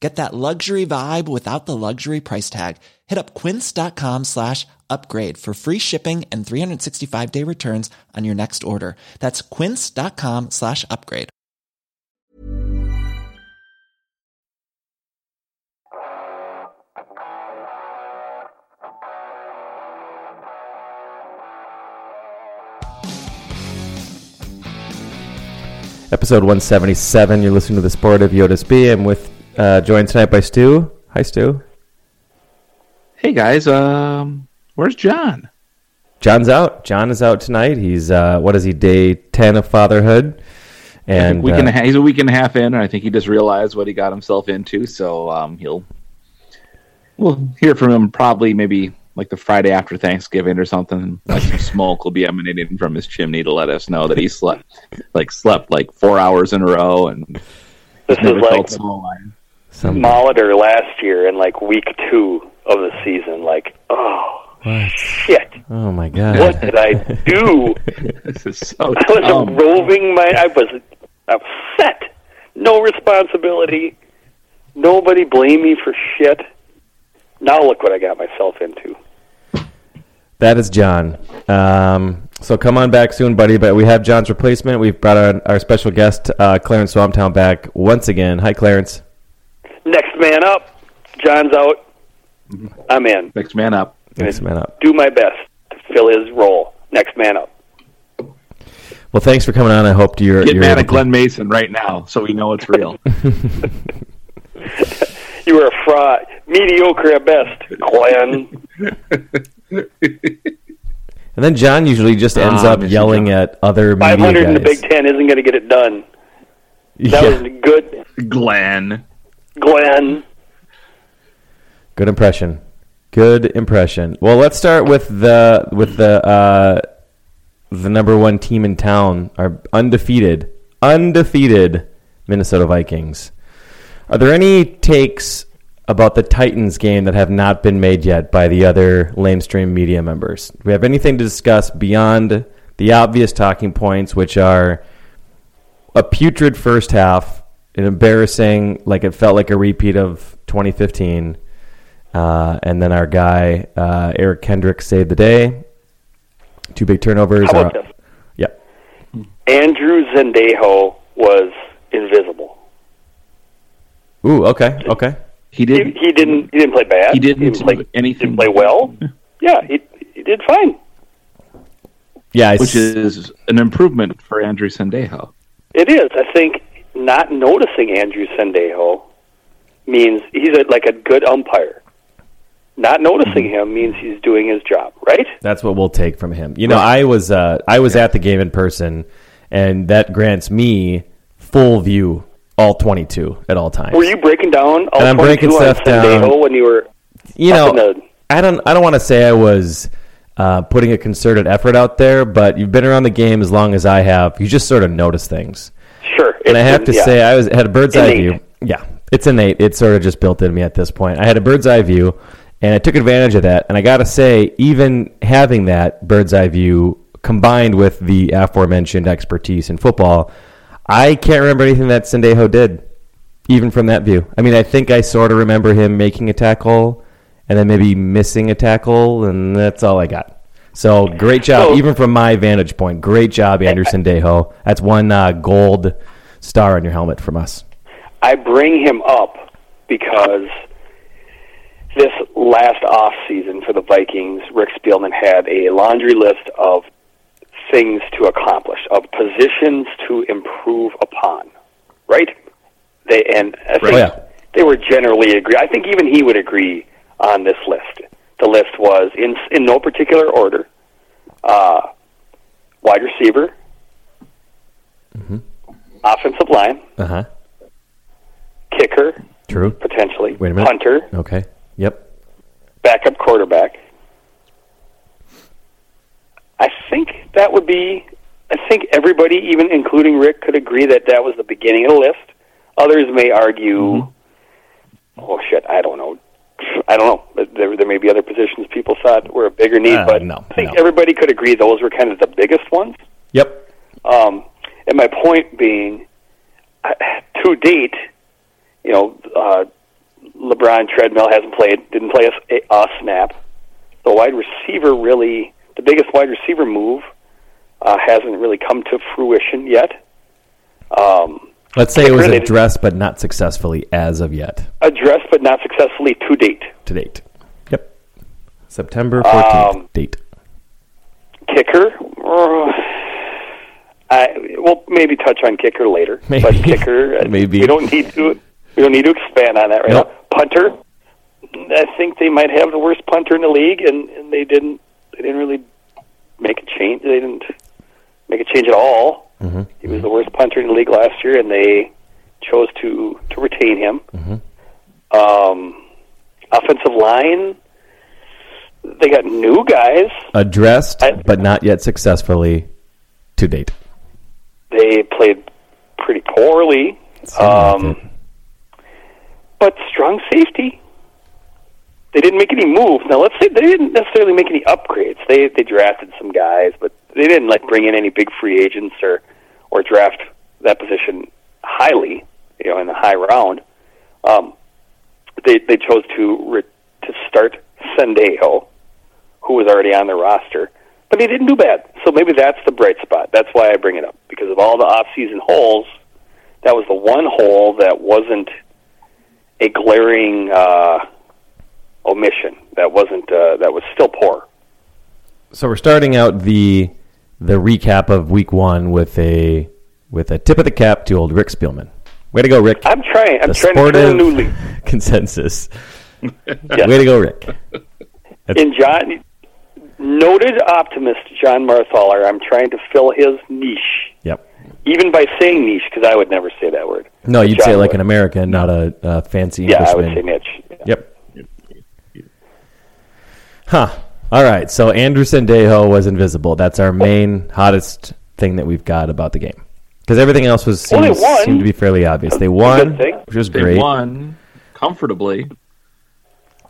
Get that luxury vibe without the luxury price tag. Hit up quince.com slash upgrade for free shipping and 365 day returns on your next order. That's quince.com slash upgrade. Episode 177. You're listening to the Sport of Yotis B. I'm with uh, joined tonight by Stu. Hi, Stu. Hey guys, um, where's John? John's out. John is out tonight. He's uh, what is he? Day ten of fatherhood, and week uh, and a half, he's a week and a half in, and I think he just realized what he got himself into. So um, he'll we'll hear from him probably maybe like the Friday after Thanksgiving or something. Like some smoke will be emanating from his chimney to let us know that he slept like slept like four hours in a row and This never is like felt so alive. some Molitor last year in like week two of the season. Like, oh What? shit, Oh my god! what did I do? This is so I was dumb. roving my. I was upset. No responsibility. Nobody blame me for shit. Now look what I got myself into. That is John. Um, so come on back soon, buddy. But we have John's replacement. We've brought our, our special guest, uh, Clarence Swamptown, back once again. Hi, Clarence. Next man up. John's out. I'm in. Next man up. Next man up. Do my best to fill his role. Next man up. Well, thanks for coming on. I hope you're. Get you're mad able at to- Glenn Mason right now, so we know it's real. You were a fraud. Mediocre at best. Glenn. And then John usually just ends Ah, up miss you, yelling John. at other media 500 in the. Big Ten isn't going to get it done. That Yeah. was good. Glenn. Glenn. Good impression. Good impression. Well, let's start with the with the uh, the number one team in town, our undefeated, undefeated Minnesota Vikings. Are there any takes about the Titans game that have not been made yet by the other lamestream media members? Do we have anything to discuss beyond the obvious talking points, which are a putrid first half, an embarrassing, like it felt like a repeat of 2015. Uh, and then our guy uh, Eric Kendrick saved the day. Two big turnovers. How about this? Yep. Andrew Sendejo was invisible. Ooh. Okay. Okay. He He, did. he didn't. He didn't play bad. He didn't play. anything. Didn't play well. Yeah, he he did fine. Yeah. I which s- is an improvement for Andrew Sendejo. It is. I think not noticing Andrew Sendejo means he's a, like a good umpire. Not noticing Mm-hmm. him means he's doing his job, right? That's what we'll take from him. You know, I was uh, I was at the game in person, and that grants me full view, all twenty two at all times. Were you breaking down all And I'm 22 breaking stuff down. Sendejo when you were you know, the- I don't I don't want to say I was uh, putting a concerted effort out there, but you've been around the game as long as I have. You just sort of notice things. And I have to yeah. say, I was had a bird's eye view. Yeah, it's innate. It's sort of just built in me at this point. I had a bird's eye view, and I took advantage of that. And I got to say, even having that bird's eye view combined with the aforementioned expertise in football, I can't remember anything that Sendejo did, even from that view. I mean, I think I sort of remember him making a tackle and then maybe missing a tackle, and that's all I got. So great job, So- even from my vantage point. Great job, Andrew Sendejo. That's one uh, gold star on your helmet from us. I bring him up because this last off season for the Vikings, Rick Spielman had a laundry list of things to accomplish, of positions to improve upon, right? They and I think Oh, yeah. they were generally agree. I think even he would agree on this list. The list was in in no particular order: uh, wide receiver, offensive line, Uh huh. kicker, True. potentially, Wait a minute. punter, Okay. Yep. backup quarterback. I think that would be. I think everybody, even including Rick, could agree that that was the beginning of the list. Others may argue, Mm-hmm. "Oh shit, I don't know, I don't know." There, there may be other positions people thought were a bigger need, Uh, but no, I think no. everybody could agree those were kind of the biggest ones. Yep. Um, and my point being, I- to date, you know, uh, Laquon Treadwell hasn't played, didn't play a, a snap. The wide receiver really, the biggest wide receiver move, uh, hasn't really come to fruition yet. Um, Let's say it was addressed but not successfully as of yet addressed but not successfully to date. to date. Yep. September 14th. Um, date. Kicker, uh, I we'll maybe touch on kicker later. Maybe. But kicker, uh, Maybe. we don't need to. We don't need to expand on that right Nope. now. Punter, I think they might have the worst punter in the league, and, and they didn't. They didn't really make a change. They didn't make a change at all. Mm-hmm. He was the worst punter in the league last year, and they chose to to retain him. Mm-hmm. Um, offensive line, they got new guys. Addressed I- but not yet successfully to date. They played pretty poorly, um, but strong safety. They didn't make any moves. Now, let's say they didn't necessarily make any upgrades. They they drafted some guys, but they didn't like bring in any big free agents or or draft that position highly, you know, in the high round. Um, they they chose to re- to start Sendejo, who was already on their roster, but he didn't do bad. So maybe that's the bright spot. That's why I bring it up because of all the off-season holes. That was the one hole that wasn't a glaring uh, omission. That wasn't uh, that was still poor. So we're starting out the the recap of week one with a with a tip of the cap to old Rick Spielman. Way to go, Rick. I'm trying. I'm the trying to turn a new leaf. consensus. Yes. Way to go, Rick. That's- In John, noted optimist John Marthaler, I'm trying to fill his niche, Yep. even by saying niche, because I would never say that word. No, you'd John say like would. an American, not a, a fancy Yeah, I would say niche. Yep. Huh. All right. So Andrew Sendejo was invisible. That's our main hottest thing that we've got about the game. Because everything else was Well, they seems, won. seemed to be fairly obvious. They won, which was They great. won comfortably,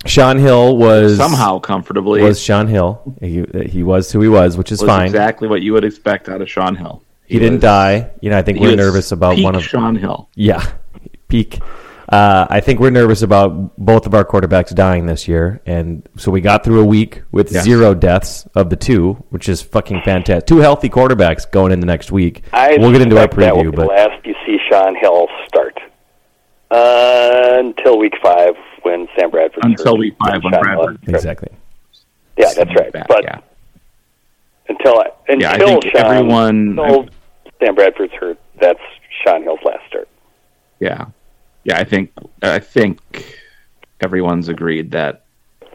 Shaun Hill was somehow comfortably. was Shaun Hill. He he was who he was, which is was fine. exactly what you would expect out of Shaun Hill. he didn't die. You know, I think we're nervous about peak one of Shaun Hill. Yeah, peak. Uh, I think we're nervous about both of our quarterbacks dying this year, and so we got through a week with Yes. zero deaths of the two, which is fucking fantastic. Two healthy quarterbacks going into next week. I we'll get into our suspect that will preview, be but last you see Shaun Hill start uh, until week five when Sam Bradford Until week five when Bradford- exactly. Yeah, that's right. Back, but yeah. until until Yeah, I think Shaun, everyone- until Sam Bradford's hurt, that's Shaun Hill's last start. Yeah, yeah. I think I think everyone's agreed that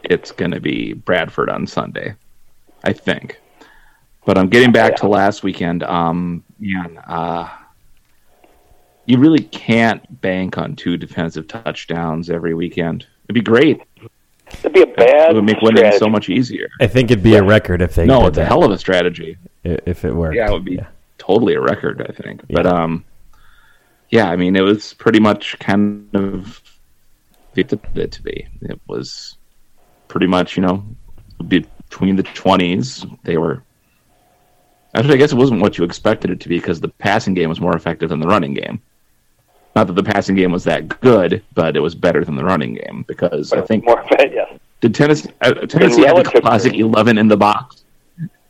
it's going to be Bradford on Sunday. I think, but I'm getting back to last weekend. Um, man, uh, you really can't bank on two defensive touchdowns every weekend. It'd be great. It'd be a bad It would make winning so much easier. I think it'd be a record if they No, did it's a hell of a strategy. if it worked. Yeah, it would be totally a record, I think. But um, yeah, I mean, it was pretty much kind of it it to be. It was pretty much, you know, between the twenties. They were. Actually, I guess it wasn't what you expected it to be because the passing game was more effective than the running game. Not that the passing game was that good, but it was better than the running game because I think more bad. Yes, did Tennessee uh, Tennessee had the classic terms. eleven in the box.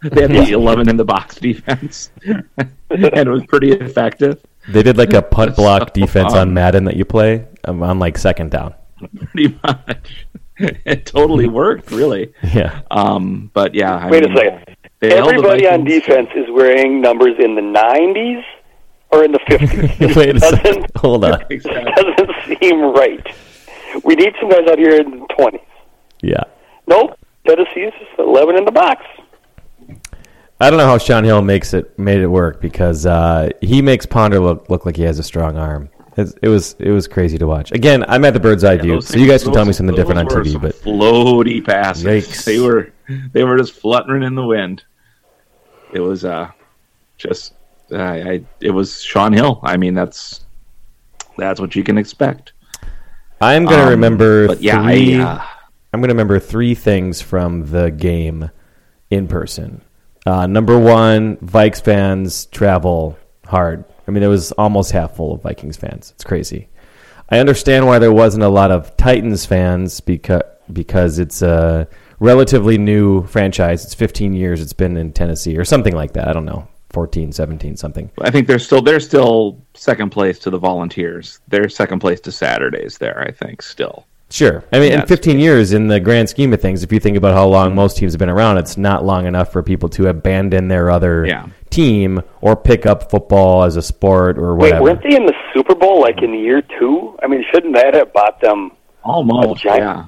They had the eleven in the box defense, and it was pretty effective. They did like a punt block So defense fun. on Madden that you play um, on like second down. Pretty much, it totally worked, really. Yeah. Um, but yeah, I Wait mean, a second. They held the Everybody on defense is wearing numbers in the 90s or in the 50s. Wait a second. Hold on. Exactly. doesn't seem right. We need some guys out here in the 20s. Yeah. Nope. Tennessee's 11 in the box. I don't know how Shaun Hill makes it made it work because uh, he makes Ponder look, look like he has a strong arm. It's, it was it was crazy to watch. Again, I'm at the bird's eye view, Those so you guys things- can tell me something different on TV. some But floaty passes. Yikes. They were they were just fluttering in the wind. It was uh just uh, I it was Shaun Hill. I mean that's that's what you can expect. I'm gonna Um, remember but yeah, three. I, uh, I'm going to remember three things from the game in person. Uh, number one, Vikes fans travel hard. I mean, it was almost half full of Vikings fans. It's crazy. I understand why there wasn't a lot of Titans fans because because it's a relatively new franchise. It's 15 years. It's been in Tennessee or something like that. I don't know, 14, 17, something. I think they're still they're still second place to the Volunteers. They're second place to Saturdays there. I think still. Sure. I mean, Yeah, in 15 years, in the grand scheme of things, if you think about how long most teams have been around, it's not long enough for people to abandon their other Yeah. team or pick up football as a sport or whatever. Wait, weren't they in the Super Bowl like in year two? I mean, shouldn't that have bought them, Almost, A giant- yeah.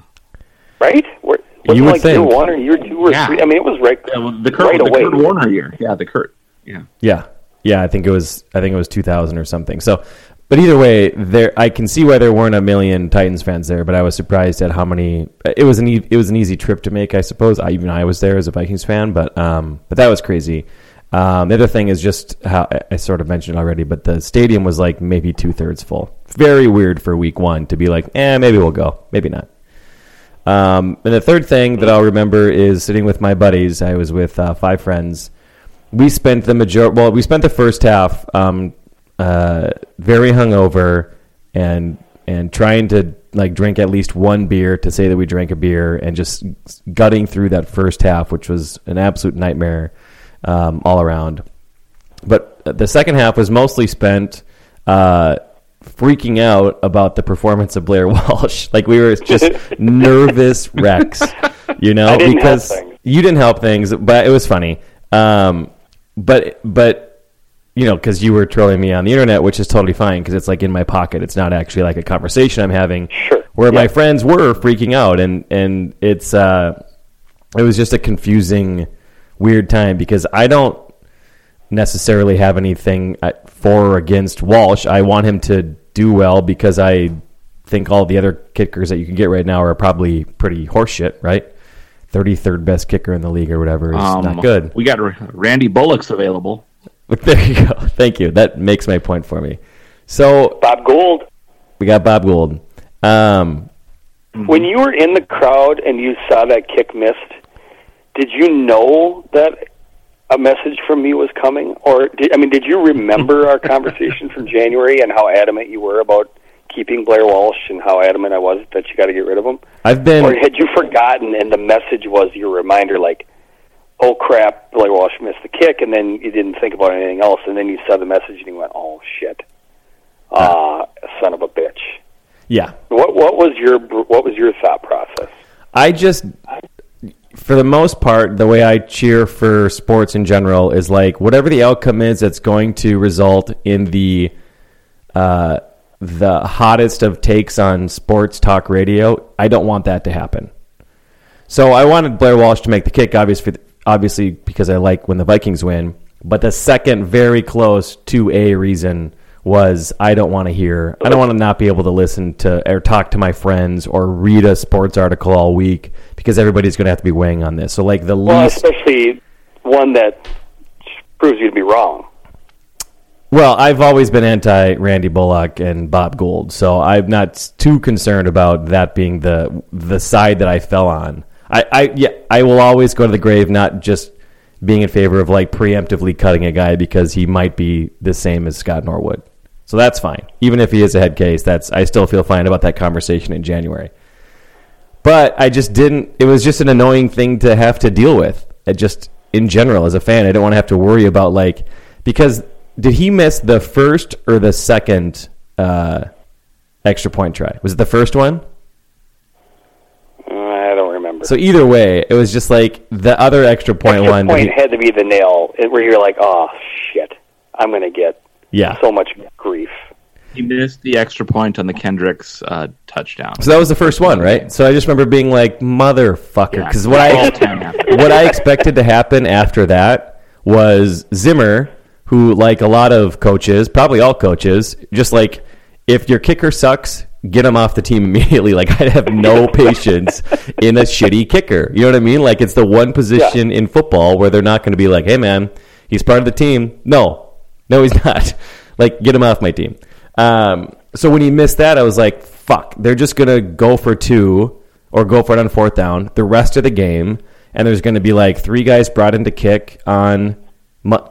right? Were, wasn't You would like year one or year two or Yeah. three? I mean, it was right, yeah well, the Kurt, right the away. Kurt Warner year. Yeah, the Kurt. Yeah. yeah. Yeah, I think it was I think it was 2000 or something. So, but either way, there I can see why there weren't a million Titans fans there, but I was surprised at how many it was an e- it was an easy trip to make, I suppose. I, even I was there as a Vikings fan, but um but that was crazy. Um, the other thing is just how I- sort of mentioned already, but the stadium was like maybe two thirds full. Very weird for week one to be like, eh, maybe we'll go, maybe not. Um, and the third thing that I'll remember is sitting with my buddies. I was with uh, five friends. We spent the major well, we spent the first half um, uh, very hungover and and trying to like drink at least one beer to say that we drank a beer and just gutting through that first half, which was an absolute nightmare um, all around. But the second half was mostly spent uh, freaking out about the performance of Blair Walsh. Like we were just nervous wrecks, you know, because you didn't help things, but it was funny. Um, but but you know, because you were trolling me on the internet, which is totally fine because it's like in my pocket. It's not actually like a conversation I'm having. Sure. Where my friends were freaking out, and and it's uh, it was just a confusing, weird time because I don't necessarily have anything uh, for or against Walsh. I want him to do well because I think all the other kickers that you can get right now are probably pretty horseshit, right? 33rd best kicker in the league or whatever is Um, not good. We got Randy Bullock's available. But there you go. Thank you. That makes my point for me. So Bob Gould. we got Bob Gould. Um, When you were in the crowd and you saw that kick missed, did you know that a message from me was coming? Or did, I mean, did you remember our conversation from January and how adamant you were about keeping Blair Walsh and how adamant I was that you got to get rid of him? I've been or had you forgotten and the message was your reminder, like, "Oh crap, Blair Walsh missed the kick," and then you didn't think about anything else, and then you saw the message and you went, "Oh shit, ah, son of a bitch." yeah. What what was your what was your thought process? I just, for the most part, the way I cheer for sports in general is like whatever the outcome is that's going to result in the uh, the hottest of takes on sports talk radio. I don't want that to happen. So I wanted Blair Walsh to make the kick, obviously, obviously because I like when the Vikings win. But the second, very close to a reason was I don't want to hear, I don't want to not be able to listen to or talk to my friends or read a sports article all week because everybody's going to have to be weighing on this. So like the Well, least, especially one that proves you to be wrong. Well, I've always been anti Randy Bullock and Bob Gould, so I'm not too concerned about that being the the side that I fell on. I, I yeah, I will always go to the grave not just being in favor of like preemptively cutting a guy because he might be the same as Scott Norwood. So that's fine. Even if he is a head case, that's I still feel fine about that conversation in January. But I just didn't it was just an annoying thing to have to deal with. It just in general as a fan, I don't want to have to worry about like because did he miss the first or the second uh, extra point try? Was it the first one? Uh, I don't remember. So either way, it was just like the other extra point Extra one. point he- had to be the nail where you're like, oh shit, I'm going to get yeah. so much grief. He missed the extra point on the Kendricks uh, touchdown. So that was the first one, right? So I just remember being like, "Motherfucker," Yeah, because what I all 10 after. what I expected to happen after that was Zimmer, who like a lot of coaches, probably all coaches, just like if your kicker sucks, get him off the team immediately. Like I have no patience in a shitty kicker. You know what I mean? Like it's the one position in football where they're not going to be like, "Hey man, he's part of the team." No, no, he's not. Like get him off my team. Um, so when he missed that, I was like, "Fuck!" They're just gonna go for two or go for it on fourth down the rest of the game, and there's going to be like three guys brought in to kick on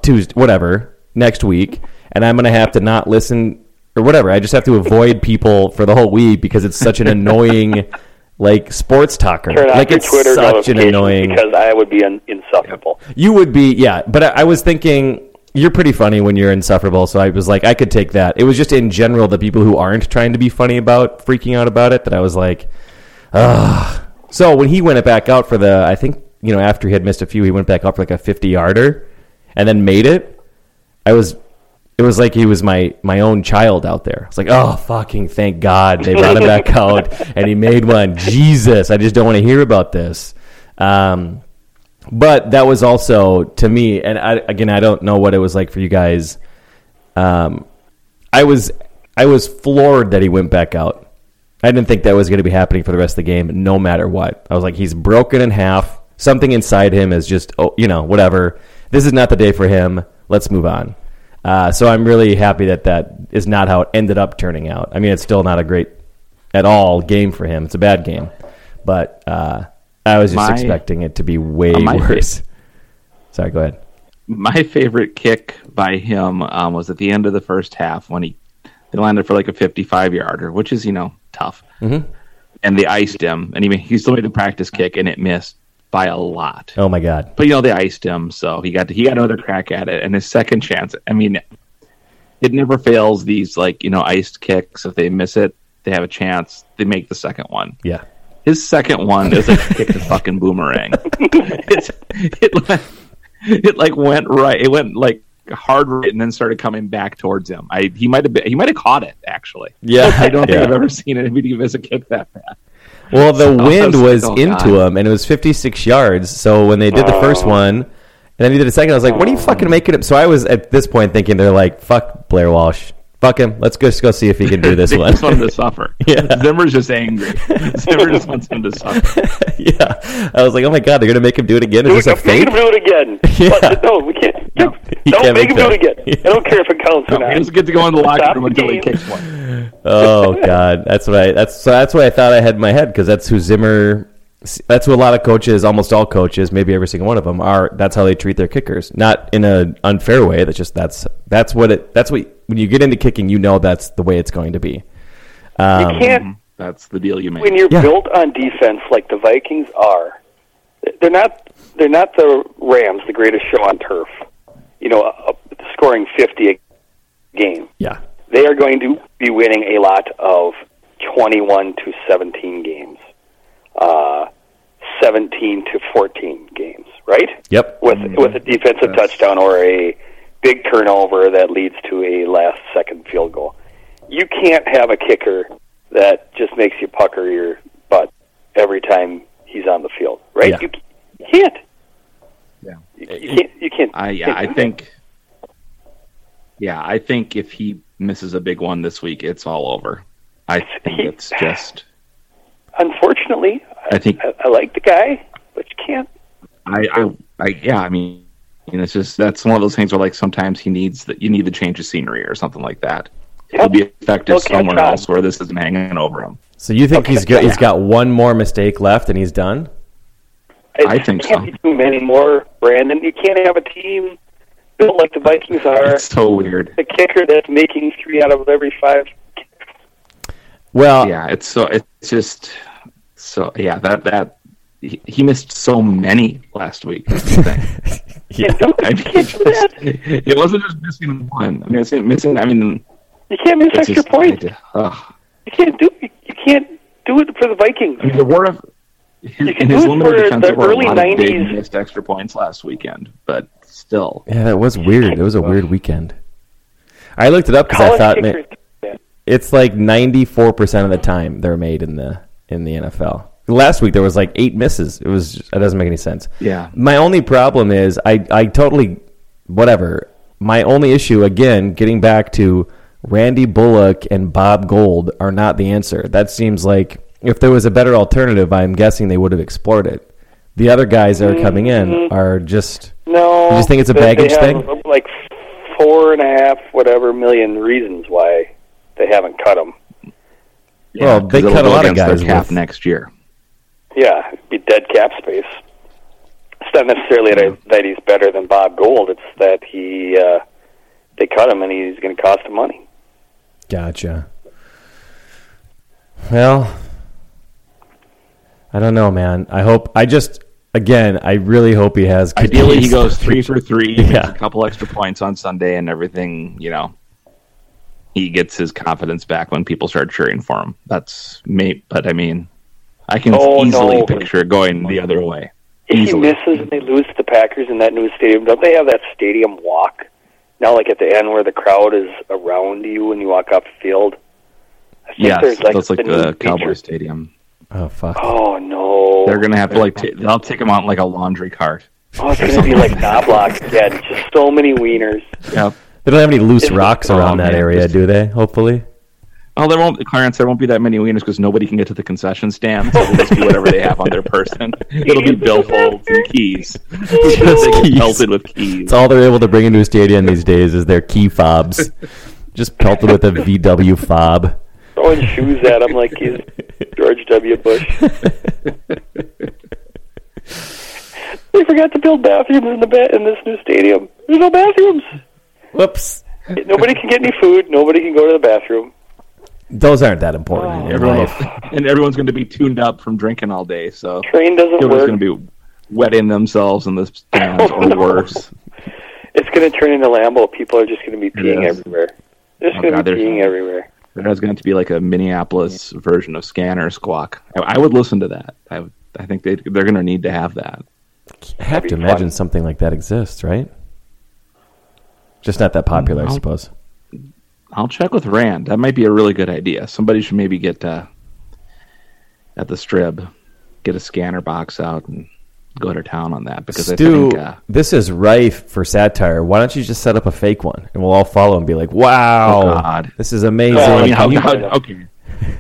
Tuesday, whatever, next week, and I'm going to have to not listen or whatever. I just have to avoid people for the whole week because it's such an annoying, like sports talker. Like it's Twitter such an annoying. because I would be un- insufferable. You would be, yeah. But I, I was thinking you're pretty funny when you're insufferable, so I was like, I could take that. It was just in general the people who aren't trying to be funny about freaking out about it that I was like, ugh. So when he went it back out for the, I think you know after he had missed a few, he went back out for like a 50 yarder, and then made it. I was. It was like he was my my own child out there. It's like, oh fucking thank God they brought him back out and he made one. Jesus, I just don't want to hear about this. Um, but that was also to me, and I, again, I don't know what it was like for you guys. Um, I was I was floored that he went back out. I didn't think that was going to be happening for the rest of the game, no matter what. I was like, he's broken in half. Something inside him is just, oh, you know, whatever. This is not the day for him. Let's move on. Uh, so I'm really happy that that is not how it ended up turning out. I mean, it's still not a great at all game for him. It's a bad game, but uh, I was just My- expecting it to be way Uh, my fa- worse. Sorry, go ahead. My favorite kick by him um, was at the end of the first half when he they landed for like a 55 yarder, which is you know tough. Mm-hmm. And they iced him, and he he still made the practice kick, and it missed by a lot. Oh my God. But you know they iced him, so he got he got another crack at it, and his second chance. I mean, it never fails. These like you know iced kicks. If they miss it, they have a chance. They make the second one. Yeah. His second one is like kick the fucking boomerang. it, it, went- it like went right. It went like hard right and then started coming back towards him. I he might have been, he might have caught it actually. Yeah, I don't think yeah. I've ever seen anybody miss a kick that bad. Well, the wind was oh, into God. him, and it was 56 yards. So when they did the first oh. one, and then he did the second, I was like, "What are you fucking making up?" So I was at this point thinking they're like, "Fuck Blair Walsh, fuck him. Let's just go see if he can do this They one." just want him to suffer. Yeah. Zimmer's just angry. Zimmer just wants him to suffer. yeah, I was like, "Oh my god, they're gonna make him do it again? Is Do this it, a make fake?" him do it again. Yeah. But, no, we can't. No, he don't can't make him make do it that. again. I don't care if it counts or No, he not. doesn't get to go in the locker room the until he kicks one. Oh god, that's what I that's so that's what I thought I had in my head because that's who Zimmer. That's who a lot of coaches, almost all coaches, maybe every single one of them are. That's how they treat their kickers, not in an unfair way. That's just that's that's what it. That's what when you get into kicking, you know that's the way it's going to be. You Um, can't That's the deal you make. when you're Yeah. built on defense like the Vikings are. They're not. They're not the Rams, the greatest show on turf. You know, uh, scoring fifty a game. yeah, They are going to be winning a lot of twenty-one to seventeen games, uh, seventeen to fourteen games. Right? yep, with with a defensive touchdown or a big turnover that leads to a last second field goal. You can't have a kicker that just makes you pucker your butt every time he's on the field, right? Yeah. You, you can't. Yeah. You, you can't. You can't. I yeah, I think. Yeah, I think if he misses a big one this week, it's all over. I think it's just. Unfortunately, I think I, I like the guy, but you can't. I, I, I yeah. I mean, and it's just that's one of those things where like sometimes he needs that you need to change the scenery or something like that. He'll be effective He'll somewhere else where this isn't hanging over him. So you think Okay, he's got, yeah. he's got one more mistake left and he's done? It I think can't so. be too many more, Brandon. You can't have a team built like the Vikings are. It's so weird. The kicker that's making three out of every five. Well, Yeah, it's so it's just so yeah that that he, he missed so many last week. That's the thing. yeah. Don't- I you mean, can't do that. it wasn't just missing one. I mean, it's missing. I mean, You can't miss extra just, points. ugh. You can't do you, you can't do it for the Vikings. I mean, there were a, His, You can in his limited for defense, the there were a early lot of big 90s. missed extra points last weekend, but still. Yeah, that was weird. It was a weird weekend. I looked it up because I thought ma- kickers, yeah. it's like ninety four percent of the time they're made in the in the NFL. Last week there was like eight misses. It was that doesn't make any sense. Yeah. My only problem is I I totally whatever. My only issue again, getting back to Randy Bullock and Bob Gould are not the answer. That seems like if there was a better alternative, I'm guessing they would have explored it. The other guys that are coming in mm-hmm. are just No, You just think it's a they- they baggage thing? Like four and a half, whatever million reasons why they haven't cut him. Well, 'cause they cut a lot of against their guys cap with- next year. Yeah, it'd be dead cap space. It's not necessarily that, that he's better than Bob Gould. It's that he uh, they cut him and he's going to cost him money. Gotcha. Well, I don't know, man. I hope. I just, again, I really hope he has. Ideally, he goes three for three, makes Yeah. a couple extra points on Sunday, and everything. You know, he gets his confidence back when people start cheering for him. That's me. But I mean, I can Oh, easily no. picture it going the other way. If Easily. he misses and they lose to the Packers in that new stadium, don't they have that stadium walk? Now, like at the end where the crowd is around you when you walk off the field. Yeah, think Yes, there's like that's like new the Cowboy feature. Stadium. Oh fuck. Oh no! They're gonna have to like. T- they'll take him out in, like a laundry cart. Oh, it's gonna be like Knoblauch again. Just so many wieners. Yep. They don't have any loose It's- rocks oh, around that area, just- do they? Hopefully. Oh, there won't, Clarence. There won't be that many wieners because nobody can get to the concession stand. So they'll just be whatever they have on their person. It'll be billfolds and keys. they get keys. pelted with keys. It's all they're able to bring into a stadium these days is their key fobs. Just pelted with a VW fob. Throwing shoes at him like he's George W. Bush. they forgot to build bathrooms in the ba- in this new stadium. There's no bathrooms. Whoops. Nobody can get any food. Nobody can go to the bathroom. Those aren't that important in oh, Everyone, life. and everyone's going to be tuned up from drinking all day. So Train doesn't everyone's work. going to be wetting themselves in the stands Oh, or no. worse. It's going to turn into Lambeau. People are just going to be peeing everywhere. They're just Oh, going to be peeing everywhere. There's going to be like a Minneapolis version of Scanner Squawk. I, I would listen to that. I, would- I think they they're going to need to have that. I have That'd to imagine fun. something like that exists, right? Just not that popular, I No. suppose. I'll check with Rand. That might be a really good idea. Somebody should maybe get uh, at the strip, get a scanner box out and go to town on that because Stu, I think uh, this is rife for satire. Why don't you just set up a fake one and we'll all follow and be like, "Wow, Oh, God. this is amazing." well, I mean, how, you- how, okay,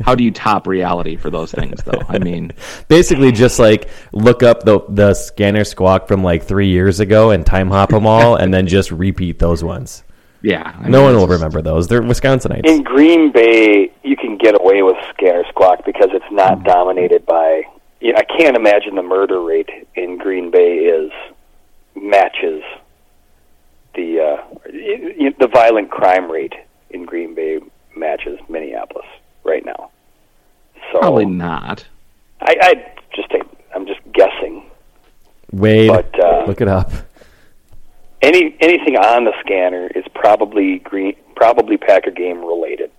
how do you top reality for those things though? I mean, Basically, just like look up the the scanner squawk from like three years ago and time hop them all, and then just repeat those ones. Yeah, I No mean, one will just- remember those. They're Wisconsinites. In Green Bay, you can get away with scanner squawk because it's not Mm-hmm. dominated by. You know, I can't imagine the murder rate in Green Bay is matches the uh, y- y- the violent crime rate in Green Bay matches Minneapolis right now. So Probably not. I, I just think I'm just guessing. Wade, But, uh, look it up. Any anything on the scanner is probably green, probably Packer game related.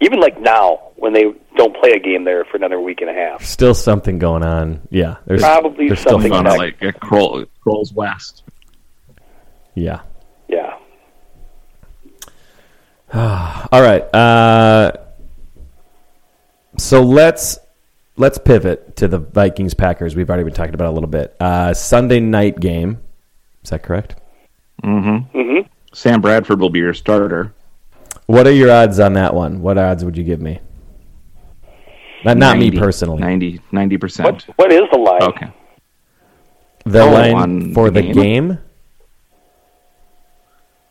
Even like now, when they don't play a game there for another week and a half. Still something going on. Yeah, there's Probably there's something fun. Fun back- like uh, Kroll, Kroll's West. Yeah. Yeah. All right. Uh, so let's let's pivot to the Vikings Packers. We've already been talking about a little bit. Uh, Sunday night game. Is that correct? Mm-hmm. Sam Bradford will be your starter. What are your odds on that one? What odds would you give me? Not, not me personally. 90 percent. What what is the line? Okay. The Oh, line for the the game? game,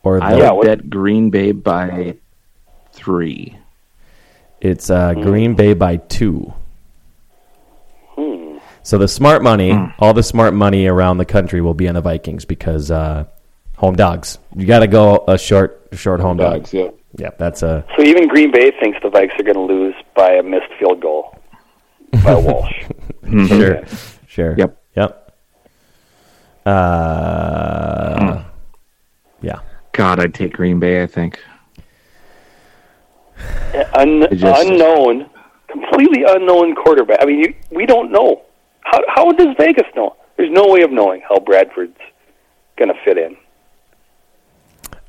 or the, I Yeah, what- bet Green Bay by three. it's uh, Green Bay by two. So the smart money, Hmm. all the smart money around the country will be on the Vikings because uh, home dogs. You got to go a short, short home dog. yeah. Yeah, that's a So even Green Bay thinks the Vikes are going to lose by a missed field goal by Walsh. sure, sure. Yep. yep. Uh, yeah. God, I'd take Green Bay. I think. Un- just- unknown, completely unknown quarterback. I mean, you, we don't know. How how does Vegas know? There's no way of knowing how Bradford's going to fit in.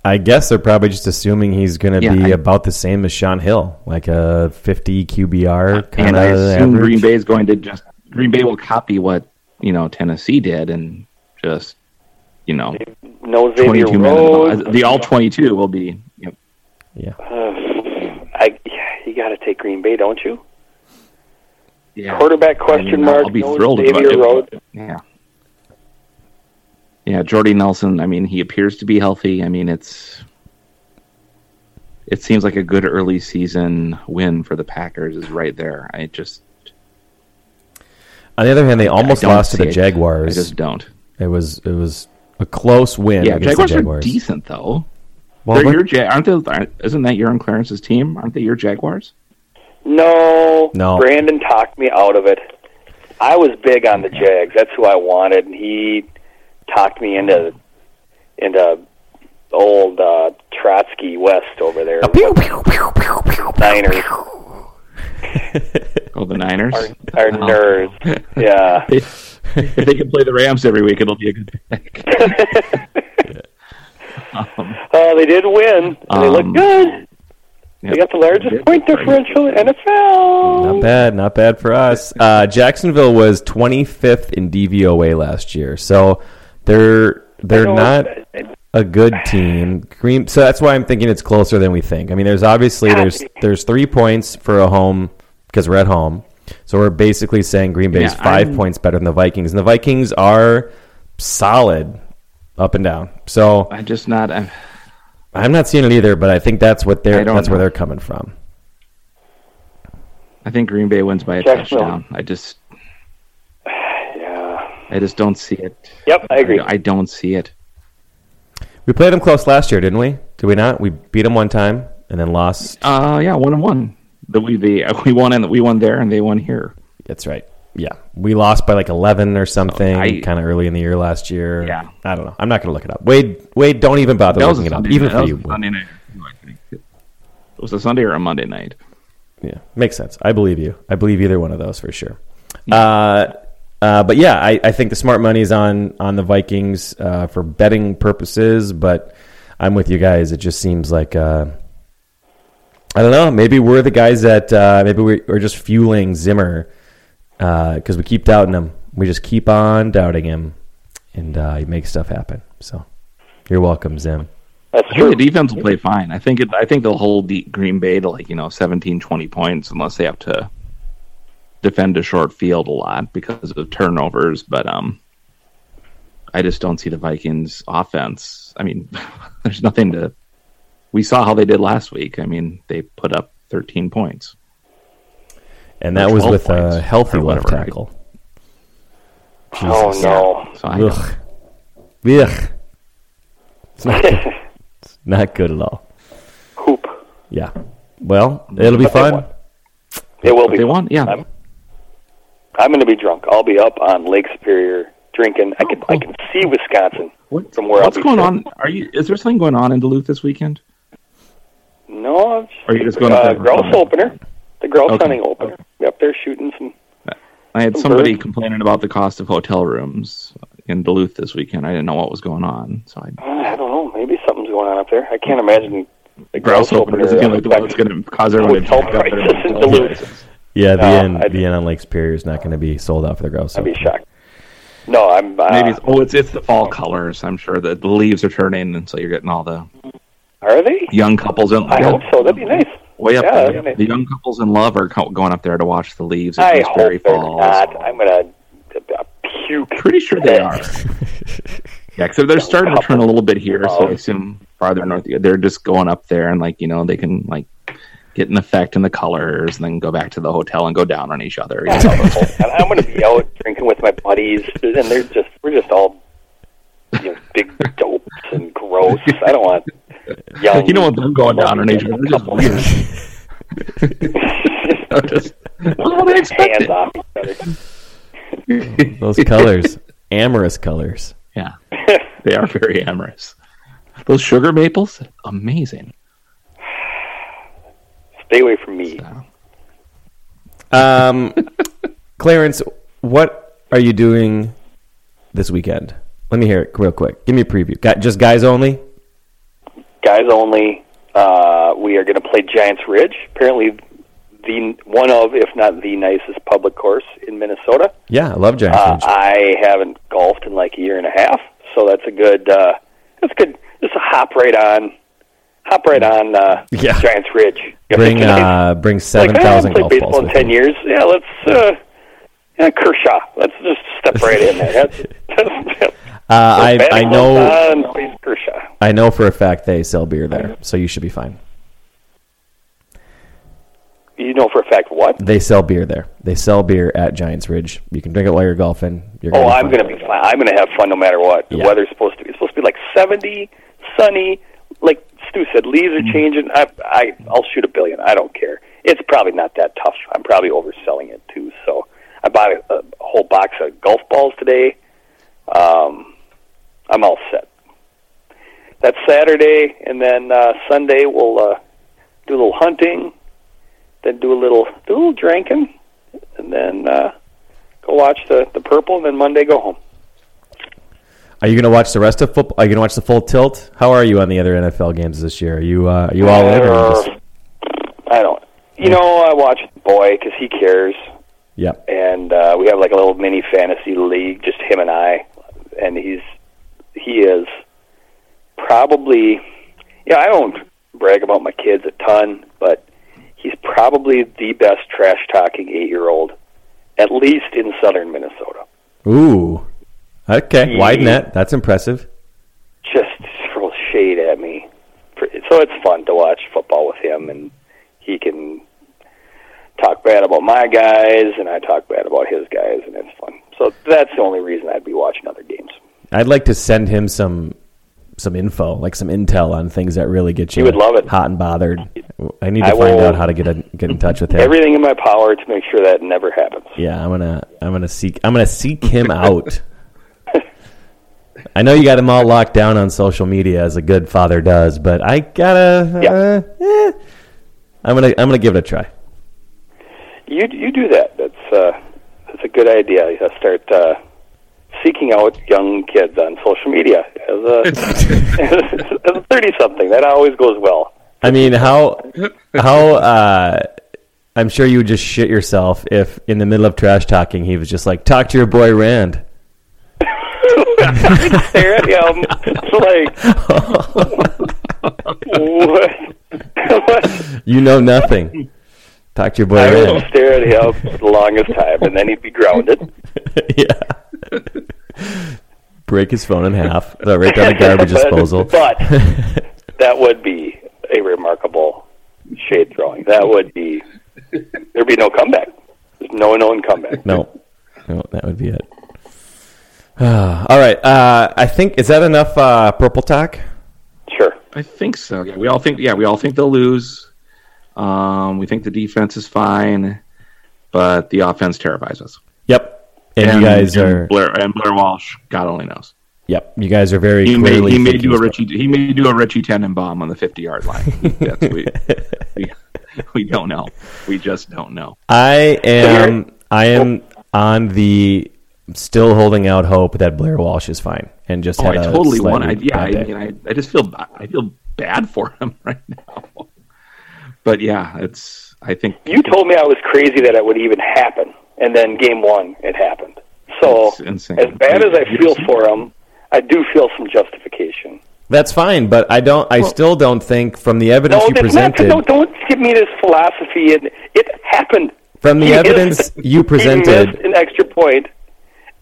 I guess they're probably just assuming he's going to Yeah, be I- about the same as Shaun Hill, like a 50 QBR kind of. and I assume average. Green Bay is going to just Green Bay will copy what you know Tennessee did and just you know No Xavier twenty two Rhodes. minutes. The all twenty two will be. You know, Yeah. I, you got to take Green Bay, don't you? Yeah. Quarterback I question mean, mark. I'll be no thrilled about it. Rhodes. Yeah. Yeah, Jordy Nelson. I mean, he appears to be healthy. I mean, it's it seems like a good early season win for the Packers is right there. I just On the other hand, they almost lost to see the it. Jaguars. I just don't. It was it was a close win Yeah, against Jaguars, the Jaguars. are decent though. Well, They're but- your Ja- aren't they? aren't- Isn't that your and Clarence's team? Aren't they your Jaguars? No, No. Brandon talked me out of it. I was big on the Jags. That's who I wanted, and he talked me into into old uh, Trotsky West over there. Niners, Oh, the Niners. our, our nerds. Yeah. if they can play the Rams every week, it'll be a good pick. um, Uh, they did win. And they Um, look good. Yep. They got the largest point differential in NFL. Not bad, not bad for us. Uh, Jacksonville was 25th in DVOA last year, so they're they're not a good team. Green, so that's why I'm thinking it's closer than we think. I mean, there's obviously there's there's three points for a home because we're at home, so we're basically saying Green Bay is Yeah, 5 I'm- points better than the Vikings, and the Vikings are solid up and down. So I'm just not. I'm, I'm not seeing it either, but I think that's what they're I don't that's where they're coming from. I think Green Bay wins by a Jacksonville. touchdown. I just, Yeah. I just don't see it. Yep, I agree. I, don't see it. We played them close last year, didn't we? Did we not? We beat them one time and then lost. Uh, yeah, one and one. The we the we won and we won there and they won here. That's right. Yeah, we lost by like eleven or something, I- kind of early in the year last year. Yeah. I don't know. I'm not going to look it up. Wade, Wade, don't even bother looking it up, Sunday, even that for was you. Sunday night. It was a Sunday or a Monday night. Yeah, makes sense. I believe you. I believe either one of those for sure. Uh, uh, but yeah, I, I think the smart money is on on the Vikings uh, for betting purposes. But I'm with you guys. It just seems like uh, I don't know. Maybe we're the guys that uh, maybe we're just fueling Zimmer because we keep doubting him. We just keep on doubting him, and uh, he makes stuff happen. So you're welcome, Zim. That's I true. think the defense will play fine. I think it. I think they'll hold the Green Bay to like you know 17, 20 points unless they have to defend a short field a lot because of turnovers. But um, I just don't see the Vikings offense. I mean, there's nothing to. We saw how they did last week. I mean, they put up 13 points. And that was with points, a healthy left whatever, right? tackle. oh, no. So Ugh. Ugh. It's not good. It's not good at all. Hoop. Yeah. Well, it'll be But fun. It will be. they won. Yeah, I'm, I'm going to be drunk. I'll be up on Lake Superior drinking. I can I can see Wisconsin What- from where what's I'll be showing. What's going sitting. on? Are you? Is there something going on in Duluth this weekend? No, I'm just, are you just going up uh, there for grouse fun? opener. The grouse Okay. hunting opener. Yep, they're shooting some. I had Some somebody birds. complaining about the cost of hotel rooms in Duluth this weekend. I didn't know what was going on, so I I don't know. Maybe something's going on up there. I can't imagine the grouse opener doesn't feel like the one that's going to cause everyone to Hotel jack up their in Duluth. Yeah, the No, end. I'd- The end on Lake Superior is not going to be sold out for the grouse. I'd be shocked. No, I'm. Uh, Maybe it's, oh, it's it's the fall colors. I'm sure that the leaves are turning, and so you're getting all the Are they? young couples in. I hope so. That'd be nice. Way up Yeah, there, nice. the young couples in love are going up there to watch the leaves. at Gooseberry Falls. not. I'm gonna uh, puke. Pretty sure they are. yeah, because they're starting to turn a little bit here, so I assume farther north. They're just going up there, and like you know, they can like get an effect in the colors, and then go back to the hotel and go down on each other. you know. And I'm gonna be out drinking with my buddies, and they're just we're just all you know big dopes and gross. I don't want young. you don't want them going down on each other. They're just weird. just, what would I expect? hands off each other. Those colors, amorous colors. Yeah, they are very amorous. Those sugar maples, amazing. Stay away from me. Um, Clarence, what are you doing this weekend? Let me hear it real quick. Give me a preview. Gu- Just guys only. Guys only. Uh, we are going to play Giants Ridge. Apparently, the one of, if not the nicest public course in Minnesota. Yeah, I love Giants Uh, Ridge. I haven't golfed in like a year and a half, so that's a good. Uh, that's good. Just a hop right on, hop right on uh, Yeah. Giants Ridge. You Bring uh, bring like, seven I golf played balls baseball in ten years. Yeah, let's. Uh, yeah, Kershaw. Let's just step right in there. That's, that's, I I know On, plays Kershaw. I know for a fact they sell beer there, so you should be fine. You know for a fact what? They sell beer there. They sell beer at Giants Ridge. You can drink it while you're golfing. You're Oh, be I'm going to be fine. I'm going to have fun no matter what. The Yeah. weather's supposed to be. It's supposed to be like 70, sunny. Like Stu said, leaves Mm-hmm. are changing. I, I, I'll shoot a billion. I don't care. It's probably not that tough. I'm probably overselling it too. So I bought a, a whole box of golf balls today. Um, I'm all set. That's Saturday, and then uh, Sunday we'll uh, do a little hunting, then do a little do a little drinking, and then uh, go watch the the purple, and then Monday go home. Are you going to watch the rest of football? Are you going to watch the full tilt? How are you on the other NFL games this year? Are you uh, are you all in? Or Uh, just, I don't. You know, I watch boy because he cares, yep. and uh, we have like a little mini fantasy league, just him and I, and he's he is probably. Yeah, I don't brag about my kids a ton, but he's probably the best trash talking eight year old, at least in southern Minnesota. Ooh. Okay. He- Wide net. That's impressive. just throws shade at me. So it's fun to watch football with him, and he can talk bad about my guys, and I talk bad about his guys, and it's fun. So that's the only reason I'd be watching other games. I'd like to send him some some info, like some intel on things that really get you He would love it. hot and bothered. I need to I find out how to get a, get in touch with him. Everything in my power to make sure that never happens. Yeah, I'm gonna I'm gonna seek I'm gonna seek him out. I know you got him all locked down on social media as a good father does, but I gotta. Yeah. Uh, eh. I'm gonna I'm gonna give it a try. You you do that. That's uh, that's a good idea. Gotta start uh, seeking out young kids on social media as a as a thirty something. That always goes well. I mean, how how uh, I'm sure you would just shit yourself if in the middle of trash talking he was just like, "Talk to your boy Rand." stare at him like what? what? You know nothing. Talk to your boy I would Rand. stare at him for the longest time, and then he'd be grounded. yeah. Break his phone in half. Throw it right down the garbage disposal. But that would be a remarkable shade throwing. That would be there'd be no comeback. There's no known comeback. No, no, that would be it. all right. Uh, I think is that enough uh, purple talk? Sure. I think so. Yeah, we all think. Yeah, we all think they'll lose. Um, we think the defense is fine, but the offense terrifies us. Yep. And, you guys and are. Blair and Blair Walsh. God only knows. Yep. You guys are very He may, clearly. he may thinking do a this- Richie. He may do a Richie Tenenbaum on the fifty-yard line. That's, we, we, we don't know. We just don't know. I am. here- I am on the still holding out hope that Blair Walsh is fine and just Oh, had I a totally want. I, yeah, I, mean, I, I just feel. I feel bad for him right now. But yeah, it's. I think You told me I was crazy that it would even happen, and then game one it happened. So as bad as I feel for him, I do feel some justification. That's fine, but I don't. I still don't think from the evidence No, you that's not, presented. no, don't give me this philosophy. And it happened. From the He evidence missed- you he presented- missed an extra point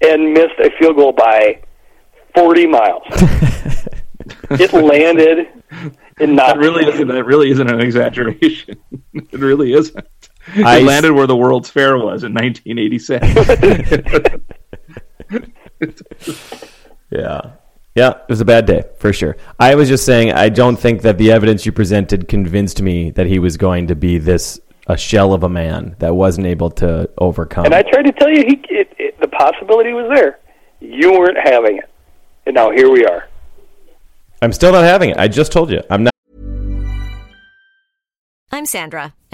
and missed a field goal by forty miles. it landed And not that really isn't. That really isn't an exaggeration. it really isn't. I- landed where the World's Fair was in 1986. Yeah. Yeah, it was a bad day for sure. I was just saying I don't think that the evidence you presented convinced me that he was going to be this a shell of a man that wasn't able to overcome. And I tried to tell you, he, it, it, the possibility was there. You weren't having it, and now here we are. I'm still not having it. I just told you. I'm not I'm Sandra,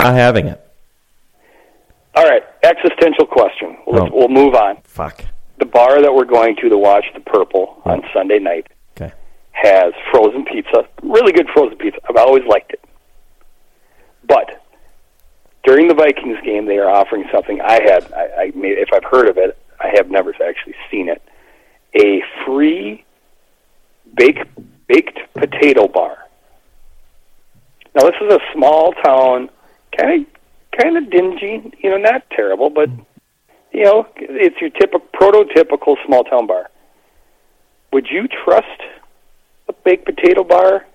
Not having it. All right, existential question. Let's, Oh. We'll move on. Fuck. The bar that we're going to to watch the Purple on Sunday night Okay. has frozen pizza. Really good frozen pizza. I've always liked it. But during the Vikings game, they are offering something I had. I, I made, if I've heard of it, I have never actually seen it. A free baked baked potato bar. Now this is a small town, kind of kind of dingy. You know, not terrible, but you know, it's your typical prototypical small town bar. Would you trust a baked potato bar,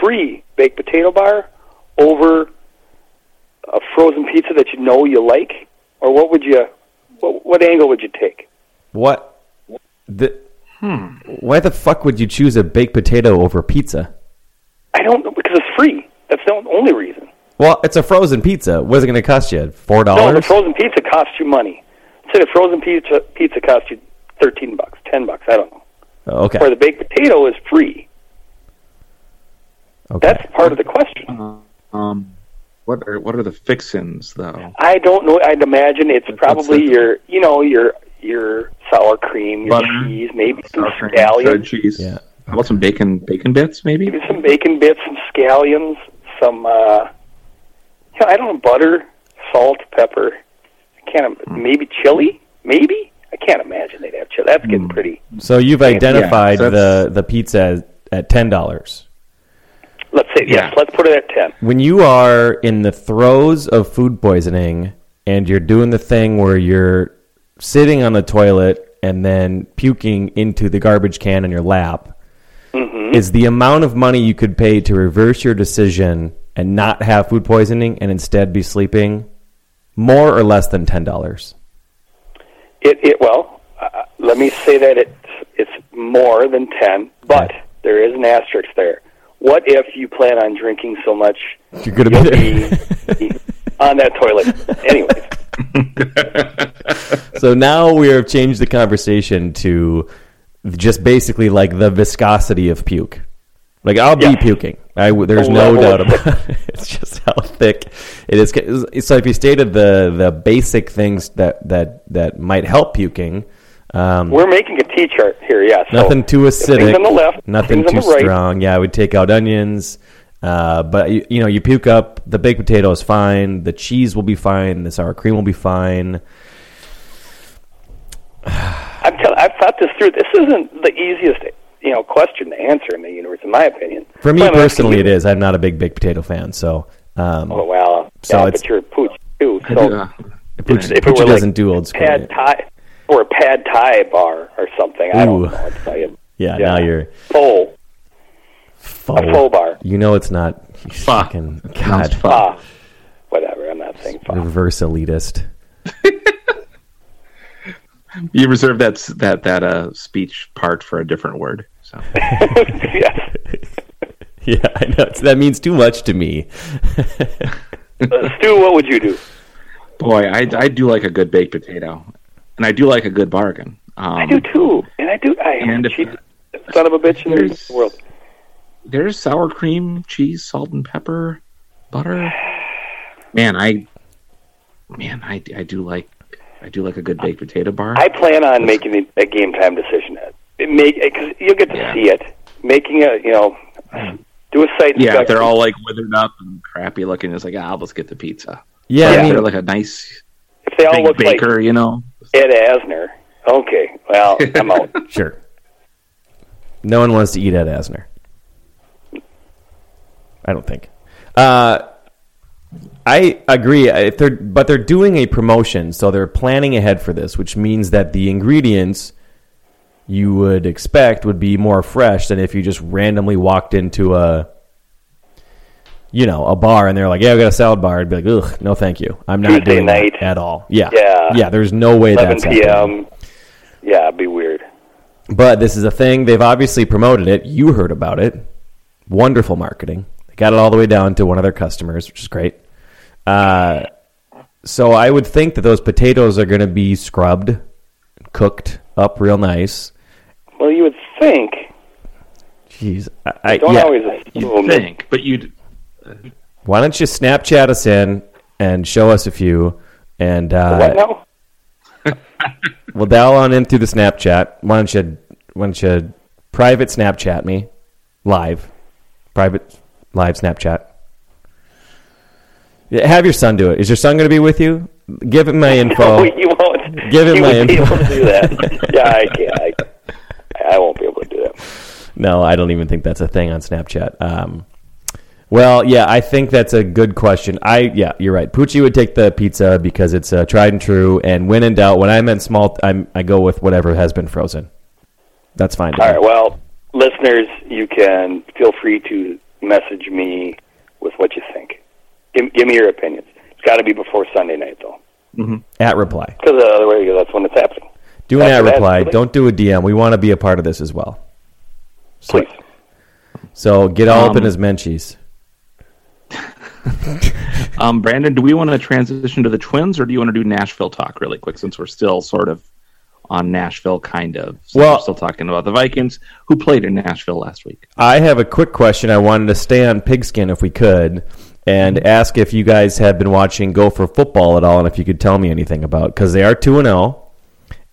free baked potato bar, over a frozen pizza that you know you like, or what would you, what, what angle would you take? What? The, hmm. Why the fuck would you choose a baked potato over pizza? I don't know because it's free. That's the only reason. Well, it's a frozen pizza. What is it going to cost you? Four dollars? No, the frozen pizza costs you money. Say the frozen pizza pizza costs you thirteen bucks, ten bucks. I don't know. okay. Or the baked potato is free. okay. That's part of the question. Um, what are what are the fixins though? I don't know. I'd imagine it's What's probably the- your, you know, your your sour cream, your Butter, cheese, maybe some cream, scallions, cheese. Yeah. How about some bacon bacon bits maybe? maybe some bacon bits, some scallions, some, uh, you know, I don't know, butter, salt, pepper. I can't. Hmm. Maybe chili. Maybe I can't imagine they'd have chili. That's getting pretty. So you've identified so the the pizza as, at ten dollars. Let's say Yeah. yes. Let's put it at ten. When you are in the throes of food poisoning and you're doing the thing where you're sitting on the toilet and then puking into the garbage can in your lap, Mm-hmm. is the amount of money you could pay to reverse your decision and not have food poisoning and instead be sleeping more or less than ten dollars? It, it well, uh, let me say that it's it's more than ten, but Okay. there is an asterisk there. What if you plan on drinking so much You're gonna be be on that toilet? Anyways, So now we have changed the conversation to just basically like the viscosity of puke. Like I'll be Yeah. puking. I there's The no doubt about it. It's just how thick it is. So if you stated the the basic things that that that might help puking, um, we're making a T chart here. Yeah, so nothing too acidic, on the left, nothing too on the right. strong. Yeah, we take out onions. Uh, but you, you know, you puke up the baked potato is fine. The cheese will be fine. The sour cream will be fine. I'm tell- I've thought this through. This isn't the easiest, you know, question to answer in the universe, in my opinion. For me So personally, it is. I'm not a big baked potato fan, so um, Oh well, So yeah, it's- but you're a pooch too. So do, uh, Pooch, if Pooch were like doesn't do old school. pad thai or a pad thai bar or something, I don't know. Like a yeah, yeah. now you're full, faux. a full bar. You know it's not. you Fucking God, fun. Ah, whatever. I'm not saying fuck. reverse elitist. You reserve that that that uh speech part for a different word. So yes. Yeah, I know it's, that means too much to me. Uh, Stu, what would you do? boy, I I do like a good baked potato, and I do like a good bargain. Um, I do too, and I do. I am And the if- cheapest son of a bitch in There's- the world. There's sour cream, cheese, salt and pepper, butter. Man, I man, I, I do like I do like a good baked potato bar. I plan on making a, a game time decision. It make because you'll get to Yeah. see it. Making a you know Do a site Yeah, if they're all like withered up and crappy looking, it's like, ah, let's get the pizza. Yeah, But I if mean, they're like a nice if they all big look baker, you know. Ed Asner. Okay, well, I'm out. sure. No one wants to eat Ed Asner. I don't think. Uh, I agree. If they're but they're doing a promotion, so they're planning ahead for this, which means that the ingredients you would expect would be more fresh than if you just randomly walked into a you know a bar and they're like, "Yeah, I got a salad bar." I'd be like, "Ugh, no, thank you. I'm not Tuesday doing night. that at all." Yeah, Yeah. yeah. There's no way 11 that's happening. p.m. Yeah, it'd be weird. But this is a thing. They've obviously promoted it. You heard about it. Wonderful marketing. They got it all the way down to one of their customers, which is great. Uh, so I would think that those potatoes are going to be scrubbed, cooked up real nice. Well, you would think. Jeez, I, I, Don't yeah. always You assume. that- think, but you'd Why don't you Snapchat us in and show us a few, and uh, What now? we'll dial on in through the Snapchat. Why don't you, why don't you private Snapchat me live, private live Snapchat. Yeah, Have your son do it. Is your son going to be with you? Give him my info. No, you won't. Give him you my won't be able to do that. yeah, I can't. I, I won't be able to do that. No, I don't even think that's a thing on Snapchat. Um, well, yeah, I think that's a good question. I yeah, you're right. Poochie would take the pizza because it's uh, tried and true. And when in doubt, when I'm in small, I'm, I go with whatever has been frozen. That's fine. All right. Me. Well, listeners, you can feel free to message me with what you think. Give, give me your opinions. It's got to be before Sunday night, though, At reply, because otherwise that's when it's happening. Do an at After that, reply. please. Don't do a DM. We want to be a part of this as well. So, Please. so get all up in Um, his menchies. Um, Brandon, do we want to transition to the Twins, or do you want to do Nashville talk really quick since we're still sort of on Nashville, kind of? So Well- we're still talking about the Vikings who played in Nashville last week. I have a quick question. I wanted to stay on pigskin if we could, and Mm-hmm. ask if you guys have been watching Gopher football at all, and if you could tell me anything about because they are two and zero,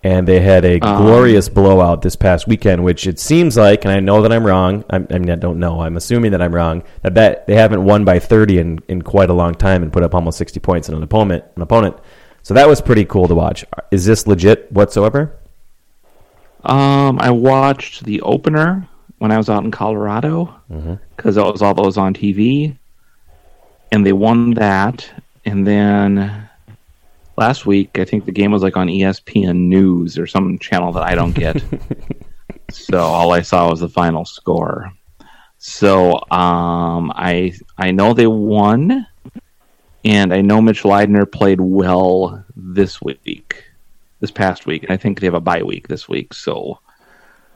and they had a Um, glorious blowout this past weekend. Which it seems like, and I know that I'm wrong. I'm, I mean, I don't know. I'm assuming that I'm wrong. That that they haven't won by 30 in, in quite a long time and put up almost 60 points on an opponent. An opponent. So that was pretty cool to watch. Is this legit whatsoever? Um, I watched the opener when I was out in Colorado because it was all those on TV, and they won that. And then last week, I think the game was like on ESPN News or some channel that I don't get. so all I saw was the final score. So um, I I know they won, and I know Mitch Leidner played well this week this past week, and I think they have a bye week this week. So,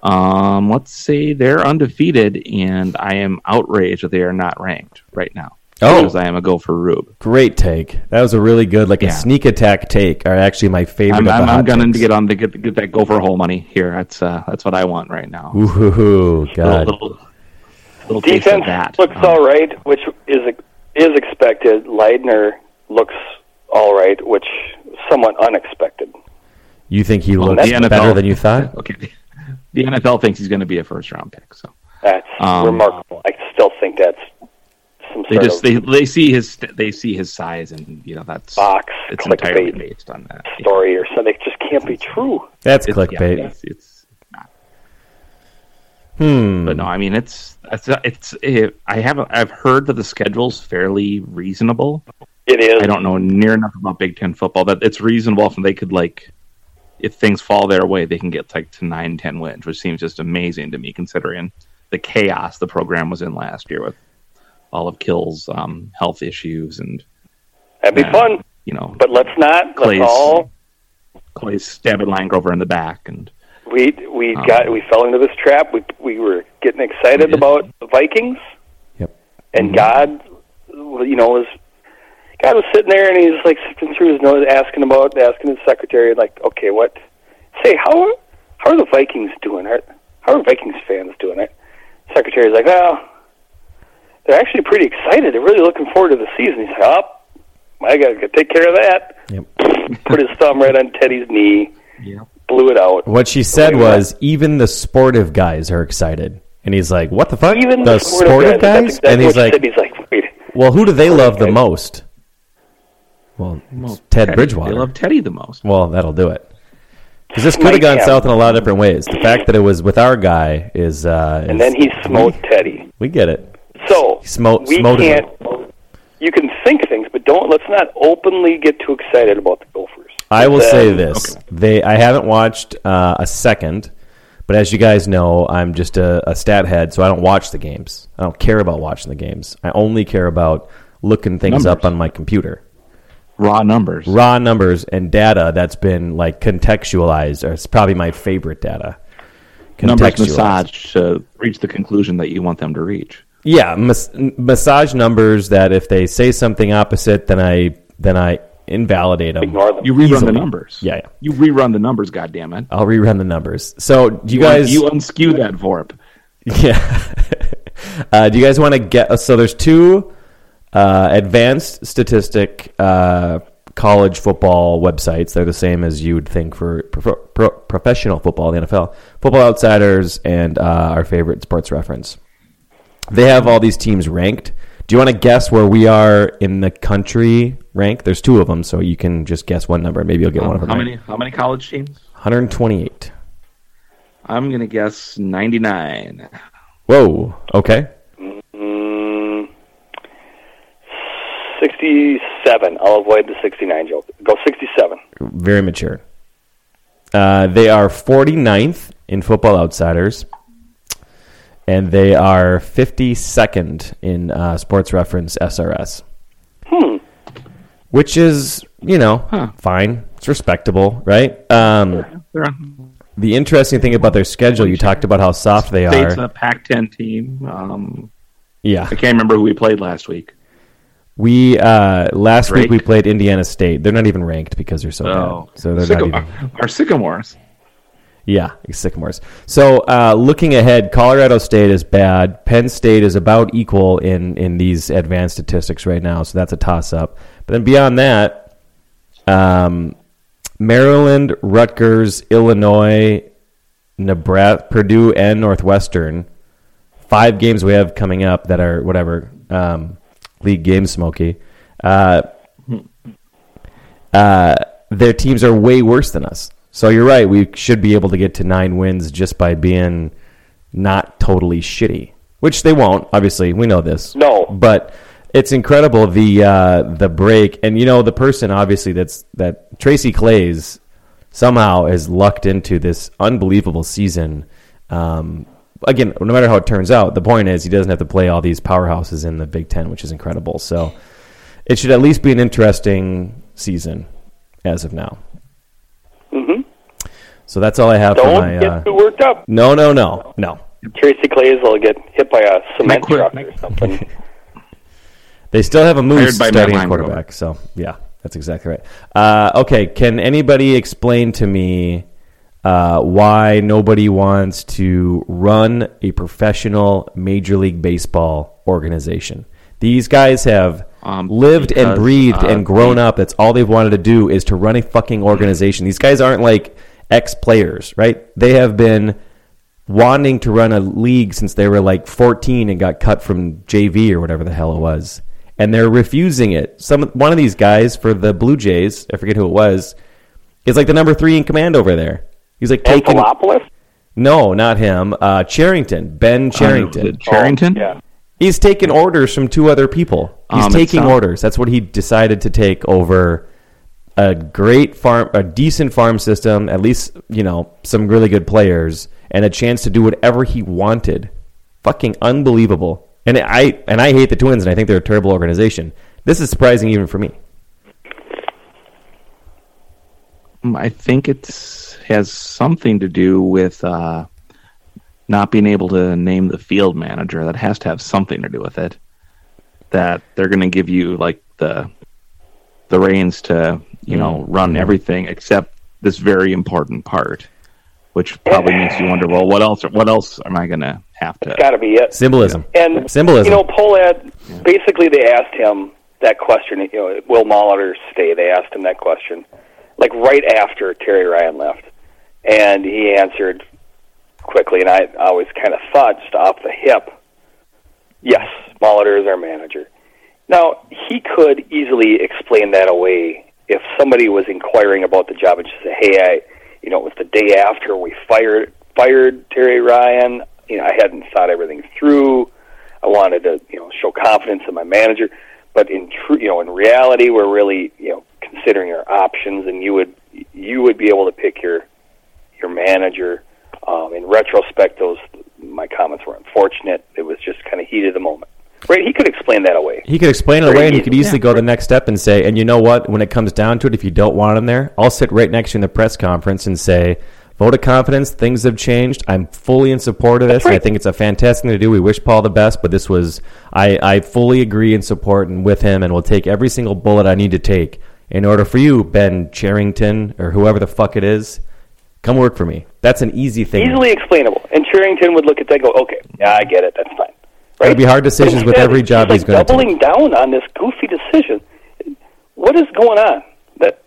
um, let's say they're undefeated, and I am outraged that they are not ranked right now. Oh. because I am a Gopher Rube. Great take. That was a really good, like a sneak attack take. Are actually my favorite. I'm, of the I'm, I'm hot gunning takes. to get on to get get that Gopher hole money here. That's uh, that's what I want right now. Ooh, God. Little, little, little Defense that. looks Um, all right, which is is expected. Leidner looks all right, which somewhat unexpected. You think he Well, looks NFL better than you thought? Okay, the, the NFL thinks he's going to be a first round pick, so That's Um, remarkable. I still think that's some they sort just of they they see his they see his size, and you know that's box it's entirely clickbait based on that. story or something. It just can't be true. That's It's- yeah, it's, it's not. Hmm. But no, I mean it's it's it's it, I haven't I've heard that the schedule's fairly reasonable. It is. I don't know near enough about Big Ten football that it's reasonable if they could like if things fall their way they can get like to nine ten wins, which seems just amazing to me considering the chaos the program was in last year with all of Kill's um, health issues and That'd be uh, fun. You know, But let's not. Claeys- Let's all. Clay's stabbing Langrover in the back and We we Um, got we fell into this trap. We we were getting excited did. about the Vikings, Yep. and God, you know, was God was sitting there and he's like sifting through his notes, asking about asking his secretary, like, okay, what? Say how how are the Vikings doing? Are, how are Vikings fans doing? It. Secretary's like, well, they're actually pretty excited. They're really looking forward to the season. He's like, oh, I got to take care of that. Yep. Put his thumb right on Teddy's knee, yeah. blew it out. What she said was, even the sportive guys are excited. And he's like, "What the fuck? Even the sportive That's guys?" exactly and he's like, he's like, wait. "Well, who do they love the most?" Well, Well, Ted Teddy- Bridgewater. They love Teddy the most. Well, that'll do it. Because this could have gone south in a lot of different ways. The fact that it was with our guy is, uh, And is- then he smote Teddy. we get it. So Smote- we smoted can't. You can think things, but don't. Let's not openly get too excited about the Gophers. I will Then- say this: they I haven't watched uh, a second, but as you guys know, I'm just a, a stat head, so I don't watch the games. I don't care about watching the games. I only care about looking things up on my computer. Raw numbers. Raw numbers and data that's been like contextualized, or it's probably my favorite data. numbers Contextualized. massaged to reach the conclusion that you want them to reach. Yeah, mas- massage numbers that if they say something opposite, then I then I invalidate them. Ignore them. You rerun Easily. the numbers. Yeah, yeah. You rerun the numbers, God damn goddammit. I'll rerun the numbers. So do you, un- guys? you unskew that VORP. Yeah. uh, do you guys want to get? So there's two uh, advanced statistic uh, college football websites. They're the same as you would think for pro- pro- professional football, the NFL, Football Outsiders, and uh, our favorite Sports Reference. They have all these teams ranked. Do you want to guess where we are in the country rank? There's two of them, so you can just guess one number. Maybe you'll get one of them. how right. many? How many college teams? 128. I'm gonna guess 99. Whoa. Okay. Mm, Sixty-seven. I'll avoid the sixty-nine joke. Go sixty-seven. very mature. Uh, they are 49th in Football Outsiders, and they are 52nd in uh, Sports Reference SRS. Hmm. Which is, you know, fine. It's respectable, right? Um, the interesting thing about their schedule, you talked about how soft they are. State's are. a Pac-10 team. Um, Yeah. I can't remember who we played last week. We uh, last week we played Indiana State. They're not even ranked because they're so Oh, bad. So they're not even. our Sycamores. Yeah, Sycamores. So uh, looking ahead, Colorado State is bad. Penn State is about equal in in these advanced statistics right now, so that's a toss up. But then beyond that, um, Maryland, Rutgers, Illinois, Nebraska, Purdue, and Northwestern. Five games we have coming up that are whatever um, league games, Smoky. Uh, uh, their teams are way worse than us. So you're right. We should be able to get to nine wins just by being not totally shitty, which they won't. Obviously, we know this. No. but it's incredible the uh, the break, and you know the person obviously that's that Tracy Claeys somehow has lucked into this unbelievable season. Um, again, no matter how it turns out, the point is he doesn't have to play all these powerhouses in the Big Ten, which is incredible. So it should at least be an interesting season as of now. Mm-hmm. So that's all I have for Don't my. get Uh, too worked up. no, no, no, no. Tracy Claeys will get hit by a cement quit. truck or something. They still have a moose Hired by Matt starting at Line quarterback. So yeah, that's exactly right. Uh, okay, can anybody explain to me uh, why nobody wants to run a professional Major League Baseball organization? These guys have Um, lived and breathed uh, and grown up. That's all they've wanted to do is to run a fucking organization. These guys aren't like ex players, right? They have been wanting to run a league since they were like 14 and got cut from JV or whatever the hell it was. And they're refusing it. Some one of these guys for the Blue Jays, I forget who it was, is like the number three in command over there. He's like taking Anthopoulos? no, not him. Uh, Cherington, Ben Cherington. Uh, Cherington? Oh, yeah. He's taking orders from two other people. He's Um, taking it's, uh, orders. That's what he decided to take over a great farm, a decent farm system, at least, you know, some really good players, and a chance to do whatever he wanted. Fucking unbelievable. And I and I hate the Twins, and I think they're a terrible organization. This is surprising even for me. Um, I think it has something to do with uh, not being able to name the field manager. That has to have something to do with it. That they're going to give you like the the reins to you know mm. run everything except this very important part, which probably makes you wonder. Well, what else? What else am I going to have to? It's got to be it. Symbolism. And Symbolism. You know, Pohlad. Basically, they asked him that question. You know, will Molitor stay? They asked him that question, like right after Terry Ryan left, and he answered, quickly, and I always kind of thought just off the hip, yes, Molitor is our manager. Now he could easily explain that away if somebody was inquiring about the job and just say, "Hey, I, you know, it was the day after we fired fired Terry Ryan. You know, I hadn't thought everything through. I wanted to, you know, show confidence in my manager." But in true, you know, in reality, we're really, you know, considering our options, and you would you would be able to pick your your manager. Um, in retrospect, those my comments were unfortunate. It was just kind of heat of the moment. Right? He could explain that away. He could explain it away, and he could easily. easily go the next step and say, "And you know what? When it comes down to it, if you don't want him there, I'll sit right next to you in the press conference and say." Vote of confidence. Things have changed. I'm fully in support of this. and I think it's a fantastic thing to do. We wish Paul the best, but this was I, I fully agree and support and with him, and will take every single bullet I need to take in order for you, Ben Cherington or whoever the fuck it is, come work for me. That's an easy thing. Easily explainable. And Cherington would look at that and go, okay, yeah, I get it. That's fine. Right? It'd be hard decisions But with every job he's he's like going to doubling down on this goofy decision. What is going on? That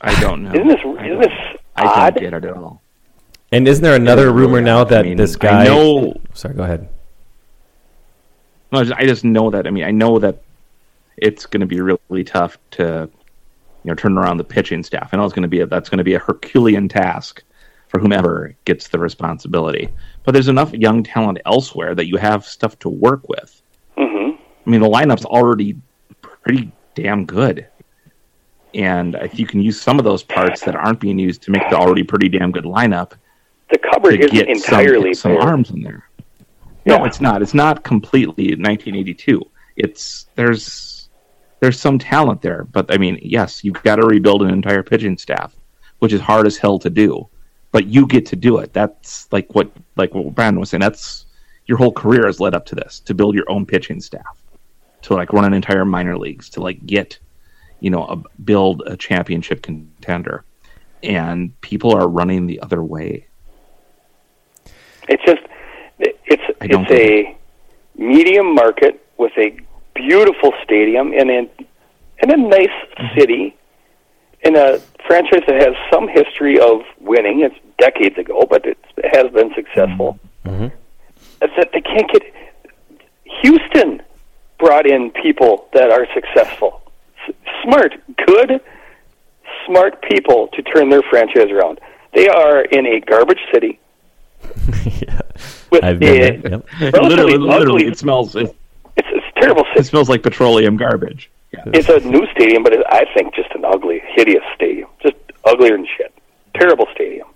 I don't know. isn't this I isn't don't- this I odd? don't get it at all. And isn't there another It's really rumor now that I mean, this I guy? know- Sorry, go ahead. No, I just, I just know that. I mean, I know that it's going to be really tough to, you know, turn around the pitching staff. I know it's going to be a, that's going to be a Herculean task for whomever gets the responsibility. But there's enough young talent elsewhere that you have stuff to work with. hmm I mean, the lineup's already pretty damn good, and if you can use some of those parts that aren't being used to make the already pretty damn good lineup, The cupboard isn't entirely some, some arms in there. No, Yeah. it's not. It's not completely 1982. It's there's there's some talent there, but I mean, yes, you've got to rebuild an entire pitching staff, which is hard as hell to do. But you get to do it. That's like what like what Brandon was saying. That's your whole career has led up to this to build your own pitching staff, to like run an entire minor leagues, to like get you know a, build a championship contender, and people are running the other way. It's just it's it's a medium market with a beautiful stadium and in a in a nice Mm-hmm. city in a franchise that has some history of winning. It's decades ago, but it's, it has been successful. Mm-hmm. It's that they can't get. Houston brought in people that are successful, S- smart, good, smart people to turn their franchise around. They are in a garbage city yeah. with I've a been there. Yep. relatively literally, literally, ugly- it smells. It, It's, it's a terrible it smells like petroleum garbage. Yeah. It's a new stadium, but it, I think just an ugly, hideous stadium. Just uglier than shit. Terrible stadium.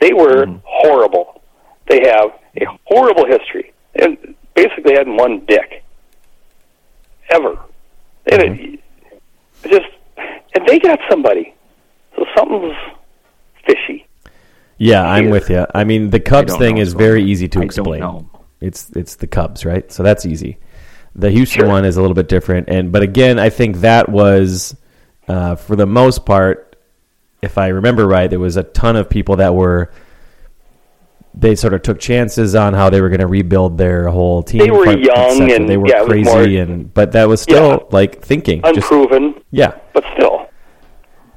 They were mm-hmm. horrible. They have a horrible history, and basically hadn't won dick ever. And mm-hmm. it, just, and they got somebody. So something's fishy. Yeah, I'm with you. I mean, the Cubs thing know is what's very easy to I don't explain. know. It's it's the Cubs, right? So that's easy. The Houston Sure. one is a little bit different, and but again, I think that was uh, for the most part, if I remember right, there was a ton of people that were they sort of took chances on how they were going to rebuild their whole team. They were young and, they were yeah, crazy, more- and but that was still Yeah. like thinking, just Unproven, yeah. but still.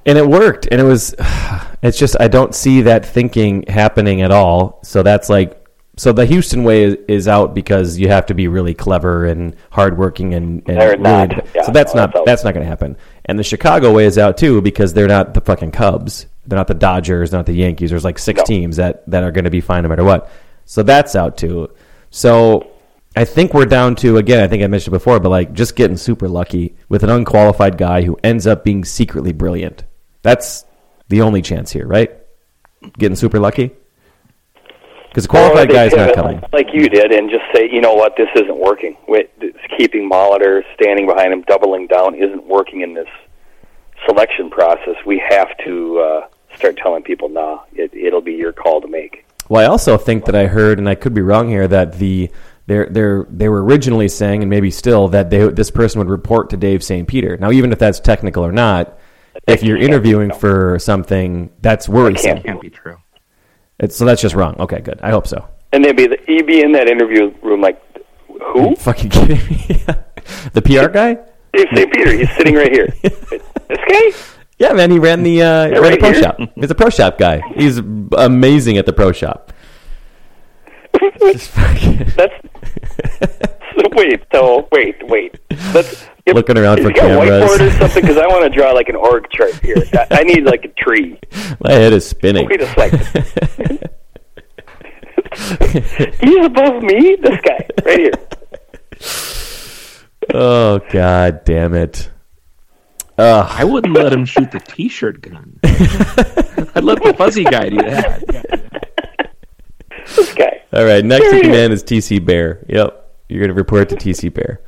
and it worked and it was it's just i don't see that thinking happening at all so that's like so the houston way is, is out because you have to be really clever and hardworking and, and They're really- not. Yeah, so that's no, not that's that's not going to happen and the chicago way is out too because they're not the fucking cubs they're not the dodgers not the yankees there's like six No. teams that that are going to be fine no matter what so that's out too so I think we're down to again. I think I mentioned it before, but like just getting super lucky with an unqualified guy who ends up being secretly brilliant. That's the only chance here, right? Getting super lucky because a qualified they guy's not coming. Like you did, and just say, you know what, this isn't working. Keeping Molitor, standing behind him, doubling down isn't working in this selection process. We have to uh, start telling people, nah, it, it'll be your call to make. Well, I also think that I heard, and I could be wrong here, that the they're, they're, they were originally saying, and maybe still, that they, this person would report to Dave St. Peter. Now, even if that's technical or not, if you're interviewing for something, that's worrisome. can't Can't be true. It's, so that's just wrong. Okay, good. I hope so. And they'd be, the, he'd be in that interview room like, who? Fucking kidding me? the PR guy? Dave St. Peter. He's sitting right here. this guy? Yeah, man, he ran the uh, ran right the pro here? shop. He's a pro shop guy. He's amazing at the pro shop. That's wait. So wait, wait. Let's Looking around for he got a cameras. whiteboard or something because I want to draw like an org chart here. I, I need like a tree. my head is spinning. Wait a second. He's above me. This guy right here. oh god damn it. Ugh. I wouldn't let him shoot the T-shirt gun. I'd let the fuzzy guy do that. This guy. All right, next in command is TC Bear. Yep, you're gonna report to TC Bear.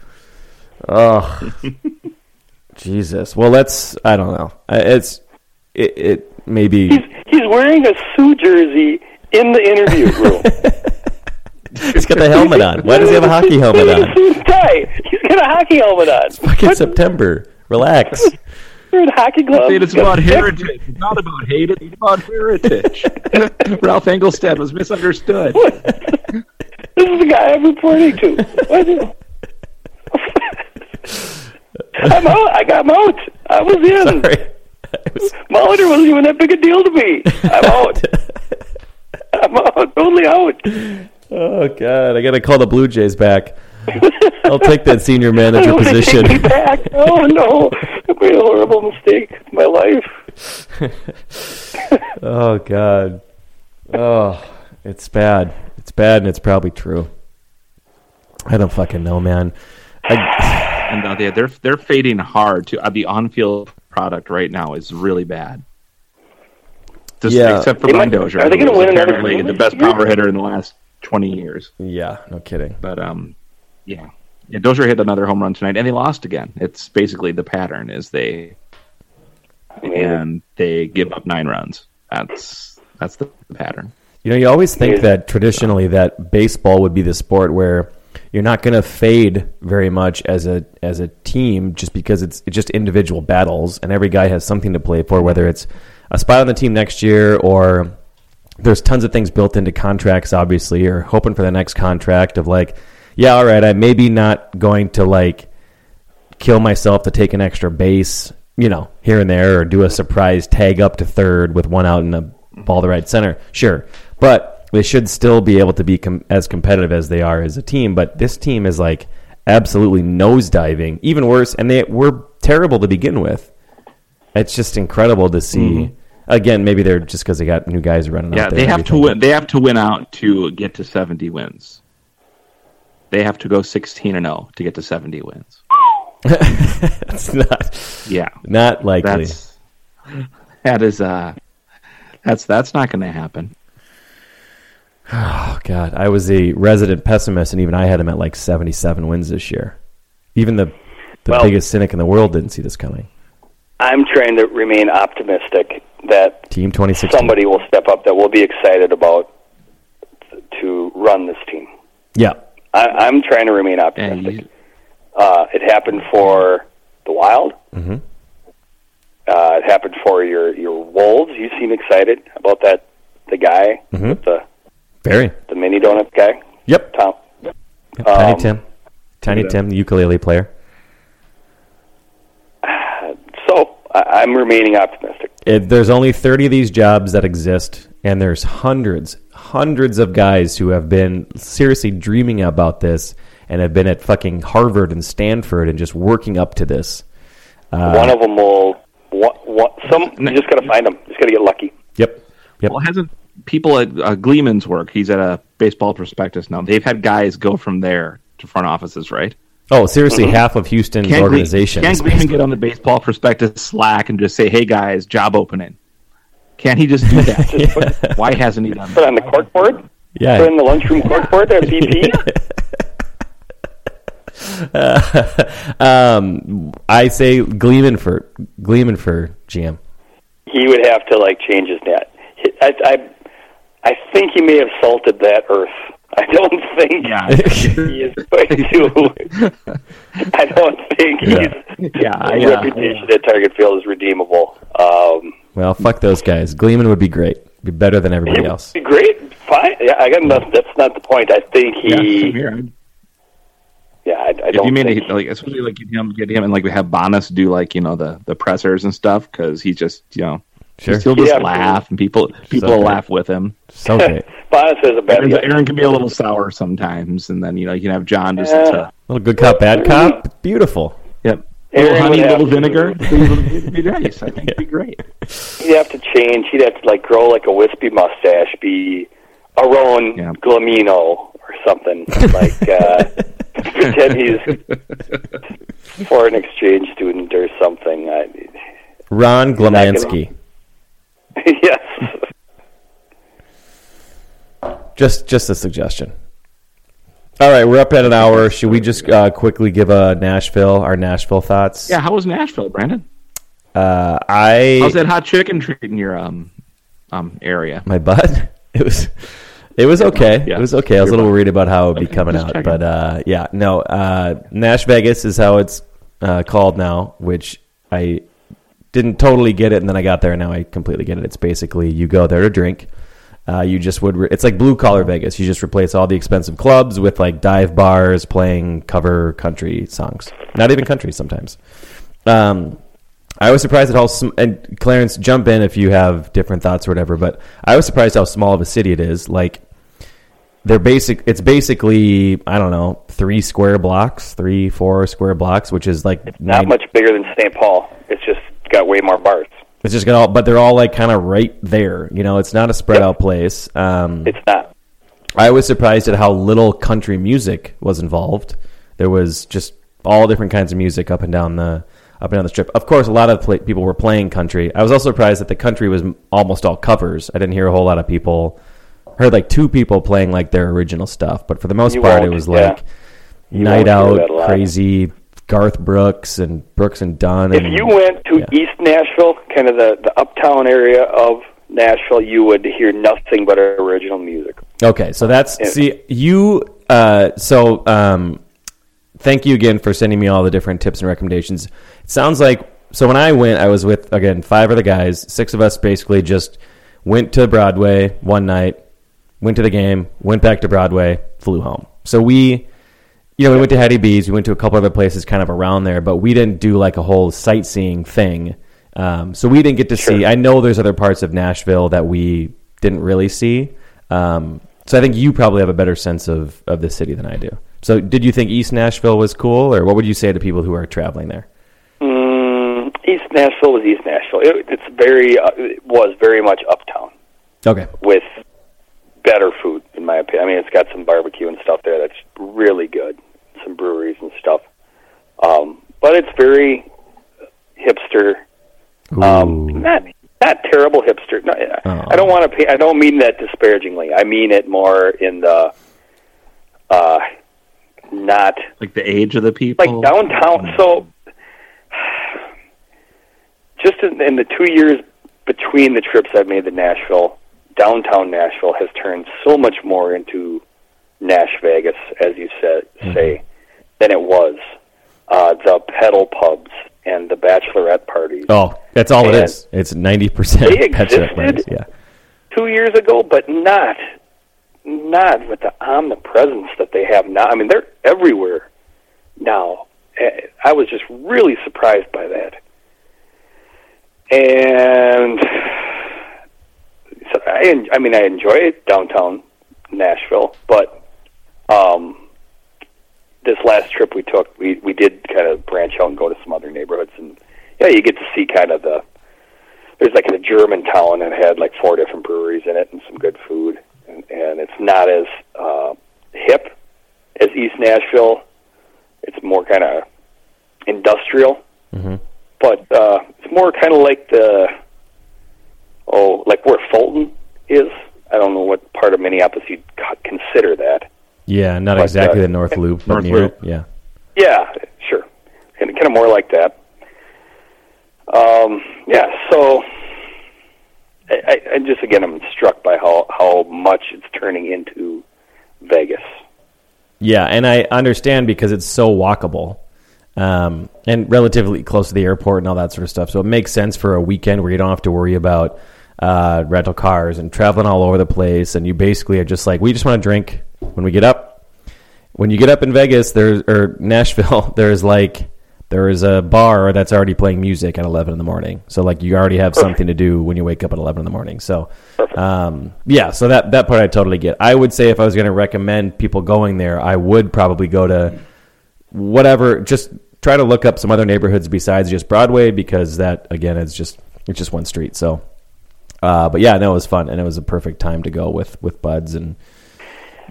Oh, Jesus. Well, let's. I don't know. It's it. it maybe He's he's wearing a Sioux jersey in the interview room. he's got the helmet on. Why does he have a hockey helmet on? the suit and tie. He's got a hockey helmet on. It's Fucking September. Relax. Wearing hockey gloves. Dude, it's He's got about heritage. It's not about hate. It's about heritage. Ralph Engelstad was misunderstood. This is the guy I'm reporting to. What is I'm out. I got him out. I was in. Sorry. I was- Molitor wasn't even that big a deal to me. I'm out. I'm out. Totally out. oh God, I gotta call the Blue Jays back. I'll take that senior manager position. Take me back. Oh no, I made a horrible mistake in my life. Oh God. Oh, it's bad. It's bad, and it's probably true. I don't fucking know, man. I, And uh, they- they're they're fading hard too. Uh, the on-field product right now is really bad. Just, Yeah. except for They Brian might- Dozier, are they gonna win another apparently Stanley the best power hitter in the last twenty years. yeah, no kidding. But um, yeah, yeah. Dozier hit another home run tonight, and they lost again. It's basically the pattern is they and they give up nine runs. That's that's the pattern. You know, you always think that traditionally that baseball would be the sport where you're not going to fade very much as a as a team just because it's, it's just individual battles and every guy has something to play for whether it's a spot on the team next year or there's tons of things built into contracts obviously or hoping for the next contract of like yeah all right I'm maybe not going to like kill myself to take an extra base, you know, here and there, or do a surprise tag up to third with one out and a ball to the right center. Sure, but they should still be able to be com- as competitive as they are as a team. But this team is like absolutely nosediving, even worse, and they were terrible to begin with. It's just incredible to see. Again, maybe they're just because they got new guys running. Yeah, out there they have to win. They have to win out to get to seventy wins. They have to go sixteen and zero to get to seventy wins. It's not Yeah, not likely. that's that is uh that's that's not going to happen. Oh God, I was a resident pessimist, and even I had him at like seventy-seven wins this year. Even the the Well- biggest cynic in the world didn't see this coming. I'm trying to remain optimistic that Team twenty sixteen. somebody will step up that we'll be excited about to run this team. Yeah, I, I'm trying to remain optimistic. you- Uh, it happened for the Wild. Mhm. Uh, it happened for your your Wolves. You seem excited about that. The guy, Mhm. with the very. the mini donut guy, Yep. Tom. Tiny Um, Tim, Tiny yeah. Tim, the ukulele player. So I, I'm remaining optimistic. It, there's only thirty of these jobs that exist, and there's hundreds, hundreds of guys who have been seriously dreaming about this and have been at fucking Harvard and Stanford and just working up to this. Uh, One of them will. What, what, some you just got to find them. Just got to get lucky. Yep. Yep. Well, hasn't people at uh, Gleeman's work? He's at a baseball prospectus now. They've had guys go from there to front offices, right? Oh, seriously, half of Houston's Can't Gle- organization. Can't is Gleeman get on the baseball prospectus Slack and just say, "Hey guys, job opening"? Can't he just do that? Why hasn't he done Put that? on the corkboard. Yeah. Put in the lunchroom corkboard at BP. um, I say Gleeman for Gleeman for GM. he would have to like change his net. I, I, I think he may have salted that earth. I don't think Yeah. he is going to. I don't think Yeah. he's, Yeah, his yeah, reputation at Target Field is redeemable. Um, Well, fuck those guys. Gleeman would be great. Be better than everybody it else. would be great. Fine. Yeah, I got nothing. That's not the point. I think he. same. Yeah, I, I If don't If you made think. a, like, especially like get him, get him, and like we have Bonnes do like you know the the pressers and stuff because he's just you know Sure. He'll just Yeah. laugh, and people people So will laugh with him. So great. Bonnes has a bad Aaron, Aaron can be a little sour sometimes, and then you know you can have John just. Yeah. Uh, little good cop, bad cop. Beautiful. yep. Aaron little honey, would have little vinegar. It'd be nice. I think it'd be great. He'd have to change. He'd have to like grow like a wispy mustache, be Aron Yeah. Glamino or something like. Uh, pretend he's foreign exchange student or something. I, Ron not gonna- Glamansky. yes. Just just a suggestion. All right, we're up at an hour. Should we just uh, quickly give a Nashville our Nashville thoughts? Yeah. How was Nashville, Brandon? Uh, I How's that hot chicken treating your um um area? my butt. It was it was okay. Yeah. It was okay. I was a little worried about how it would be coming out, checking. but uh, yeah, no. Uh, Nash Vegas is how it's uh, called now, which I didn't totally get it, and then I got there, and now I completely get it. It's basically you go there to drink. Uh, you just would. Re- it's like blue collar Vegas. You just replace all the expensive clubs with like dive bars playing cover country songs. Not even country sometimes. Um, I was surprised at how sm- and Clarence jump in if you have different thoughts or whatever. But I was surprised how small of a city it is. Like they're basic. It's basically I don't know three square blocks, three four square blocks, which is like Not nine- much bigger than St. Paul. It's just got way more bars. It's just got all, but they're all like kind of right there. You know, it's not a spread out place. Um, It's not. I was surprised at how little country music was involved. There was just all different kinds of music up and down the up and down the strip. Of course, a lot of pla people were playing country. I was also surprised that the country was almost all covers. I didn't hear a whole lot of people. Heard like two people playing like their original stuff, but for the most You part, it was yeah. like night out, that a lot. crazy Garth Brooks and Brooks and Dunn. If you went to yeah. East Nashville, kind of the, the uptown area of Nashville, you would hear nothing but original music. Okay, so that's Yeah. see you. Uh, so um, thank you again for sending me all the different tips and recommendations. It sounds like so when I went, I was with again five of the guys. Six of us basically just went to Broadway one night, went to the game, went back to Broadway, flew home. So we. You know, we went to Hattie B's. We went to a couple other places kind of around there, but we didn't do like a whole sightseeing thing. Um, so we didn't get to see. I know there's other parts of Nashville that we didn't really see. Um, so I think you probably have a better sense of, of the city than I do. So did you think East Nashville was cool, or what would you say to people who are traveling there? Mm, East Nashville was East Nashville. It, it's very, uh, it was very much uptown Okay. with better food, in my opinion. I mean, it's got some barbecue and stuff there that's really good, some breweries and stuff. Um, but it's very hipster. Um, not not terrible hipster. No, Oh. I don't want to. I don't mean that disparagingly. I mean it more in the uh, not Like the age of the people. like downtown. So, just in, in the two years between the trips I've made to Nashville, downtown Nashville has turned so much more into Nash Vegas, as you said, say, than it was. Uh, the pedal pubs and the bachelorette parties Oh, that's all it And is. It's ninety percent they pet parties. existed? Yeah. two years ago, but not not with the omnipresence that they have now. I mean, they're everywhere now. Eh, I was just really surprised by that. And so I, I mean, I enjoy downtown Nashville, but um, this last trip we took, we we did kind of branch out and go to some other neighborhoods, and yeah, you get to see kind of the there's like a German town that had like four different breweries in it and some good food, and, and it's not as uh, hip as East Nashville. It's more kind of industrial, but uh, it's more kind of like the oh, like where Fulton is. I don't know what part of Minneapolis you'd c- consider that. Yeah, not But, exactly uh, the North Loop, but North near Loop. it. Yeah. Yeah, sure. Kind of, kind of more like that. Um, yeah, so I, I, just again I'm struck by how how much it's turning into Vegas. Yeah, and I understand because it's so walkable. Um, and relatively close to the airport and all that sort of stuff. So it makes sense for a weekend where you don't have to worry about uh, rental cars and traveling all over the place. And you basically are just like, we just want to drink when we get up. When you get up in Vegas, there's or Nashville, there's like there is a bar that's already playing music at 11 in the morning. So like you already have something to do when you wake up at 11 in the morning. So um, yeah, so that that part I totally get. I would say if I was going to recommend people going there, I would probably go to whatever. Just try to look up some other neighborhoods besides just Broadway because that again is just it's just one street. So, uh, but yeah, no, it was fun and it was a perfect time to go with with buds and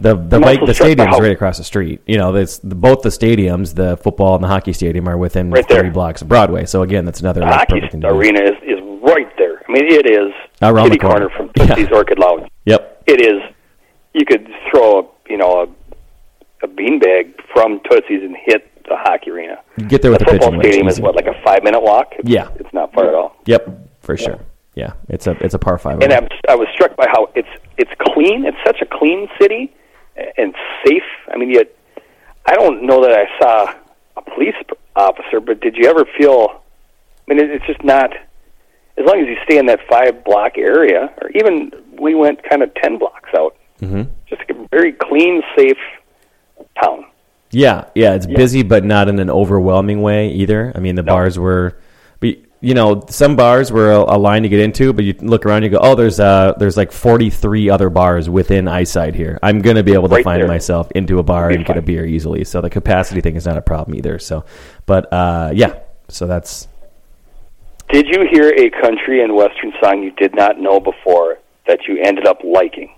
the the also the stadium's right across the street. You know, it's the, both the stadiums, the football and the hockey stadium, are within Right three blocks of Broadway. So again, that's another The like, hockey perfect thing to do. arena is, is right there. I mean, it is Around kitty the corner. corner from Yeah. Tootsie's Orchid Lounge. Yep. It is. You could throw a you know a, a beanbag from Tootsie's and hit the hockey arena. Get there with the the football stadium is what like a five minute walk. It's, Yeah. it's not far at all. Yep, for sure. Yeah, it's a it's a par five. And I'm, I was struck by how it's it's clean. It's such a clean city and safe. I mean, yet I don't know that I saw a police officer, but did you ever feel? I mean, it's just not. As long as you stay in that five block area, or even we went kind of ten blocks out. hmm Just a very clean, safe town. Yeah, yeah, it's busy, but not in an overwhelming way either. I mean, the bars were, you know, some bars were a, a line to get into, but you look around, you go, oh, there's uh, there's like 43 other bars within eyesight here. I'm gonna be able to Right find there. myself into a bar and get a beer easily. So the capacity thing is not a problem either. So, but uh, yeah, so that's Did you hear a country and western song you did not know before that you ended up liking?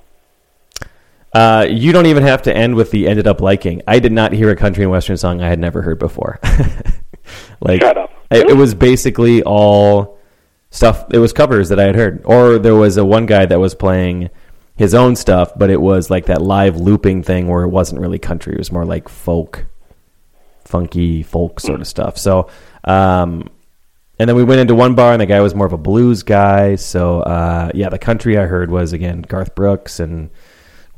Uh, you don't even have to end with the ended up liking. I did not hear a country and western song I had never heard before. like, Shut up. It, it was basically all stuff. It was covers that I had heard, or there was a one guy that was playing his own stuff, but it was like that live looping thing where it wasn't really country. It was more like folk, funky folk sort of stuff. So, um, and then we went into one bar, and the guy was more of a blues guy. So, uh, yeah, the country I heard was again Garth Brooks and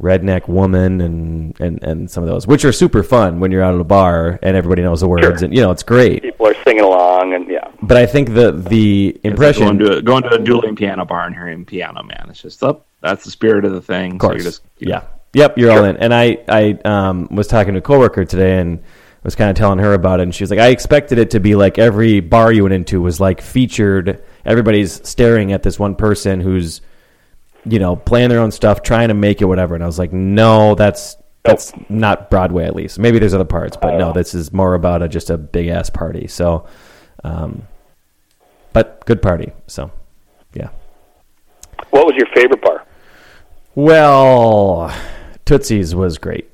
Redneck Woman and, and, and some of those, which are super fun when you're out at a bar and everybody knows the words, Sure. and you know it's great. People are singing along, and yeah. But I think the the impression, Going to, a, going to a dueling piano bar and hearing piano, man. It's just up. that's the spirit of the thing. of course, So you just, you yeah, yep, you're all in. And I I um, was talking to a coworker today and was kind of telling her about it, and she was like, I expected it to be like every bar you went into was like featured. Everybody's staring at this one person who's you know playing their own stuff, trying to make it whatever. And I was like, no, that's that's not Broadway at least. Maybe there's other parts, but no, this is more about a, just a big ass party. So, um, but good party. So, yeah. What was your favorite bar? Well, Tootsie's was great.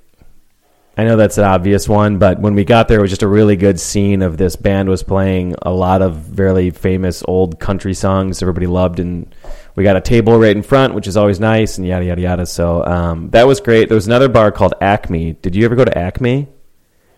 I know that's an obvious one, but when we got there, it was just a really good scene of this band was playing a lot of very famous old country songs everybody loved, and we got a table right in front, which is always nice, and yada yada yada. So um, that was great. There was another bar called Acme. Did you ever go to Acme?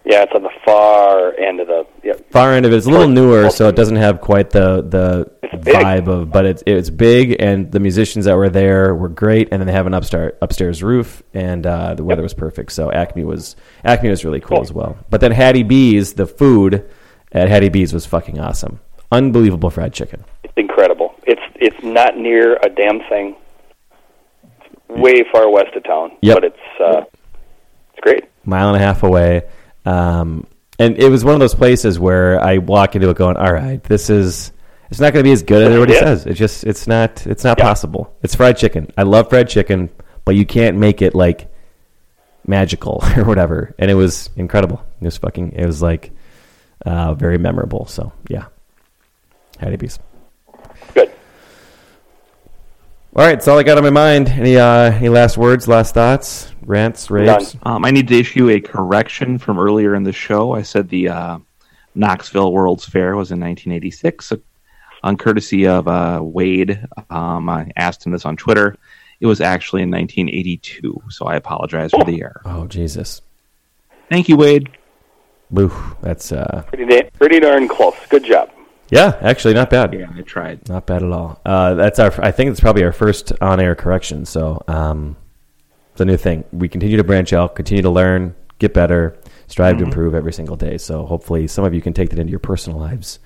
Yeah, it's on the far end of the. Yeah, Far end of it. It's a little newer, so it doesn't have quite the the vibe of, but it's it's big, and the musicians that were there were great, and then they have an upstairs upstairs roof, and uh, the weather was perfect. So Acme was Acme was really cool as well. But then Hattie B's, the food at Hattie B's was fucking awesome, unbelievable fried chicken. it's incredible. It's not near a damn thing. It's way far west of town, Yep. but it's uh, it's great. mile and a half away. Um, and it was one of those places where I walk into it going, all right, this is, it's not going to be as good as everybody Yeah. says. It's just, it's not, it's not Yeah. possible. It's fried chicken. I love fried chicken, but you can't make it like magical or whatever. And it was incredible. It was fucking, it was like, uh, very memorable. So yeah. Hattie B's. Good. All right. That's all I got on my mind. Any, uh, any last words, last thoughts, rants, raves? Um, I need to issue a correction from earlier in the show. I said the uh, Knoxville World's Fair was in 1986. On courtesy of uh, Wade, um, I asked him this on Twitter. It was actually in 1982, so I apologize for the error. Oh, Jesus. Thank you, Wade. Boo. That's, uh, Pretty da- pretty darn close. Good job. Yeah, actually not bad. Yeah, I tried. Not bad at all. Uh, that's our. I think it's probably our first on-air correction. So um, it's a new thing. We continue to branch out, continue to learn, get better, strive Mm-hmm. to improve every single day. So hopefully, some of you can take that into your personal lives.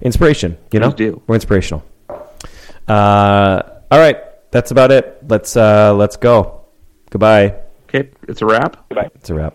Inspiration, you know, we're inspirational. Uh, all right, that's about it. Let's uh, let's go. Goodbye. Okay, it's a wrap. Goodbye. It's a wrap.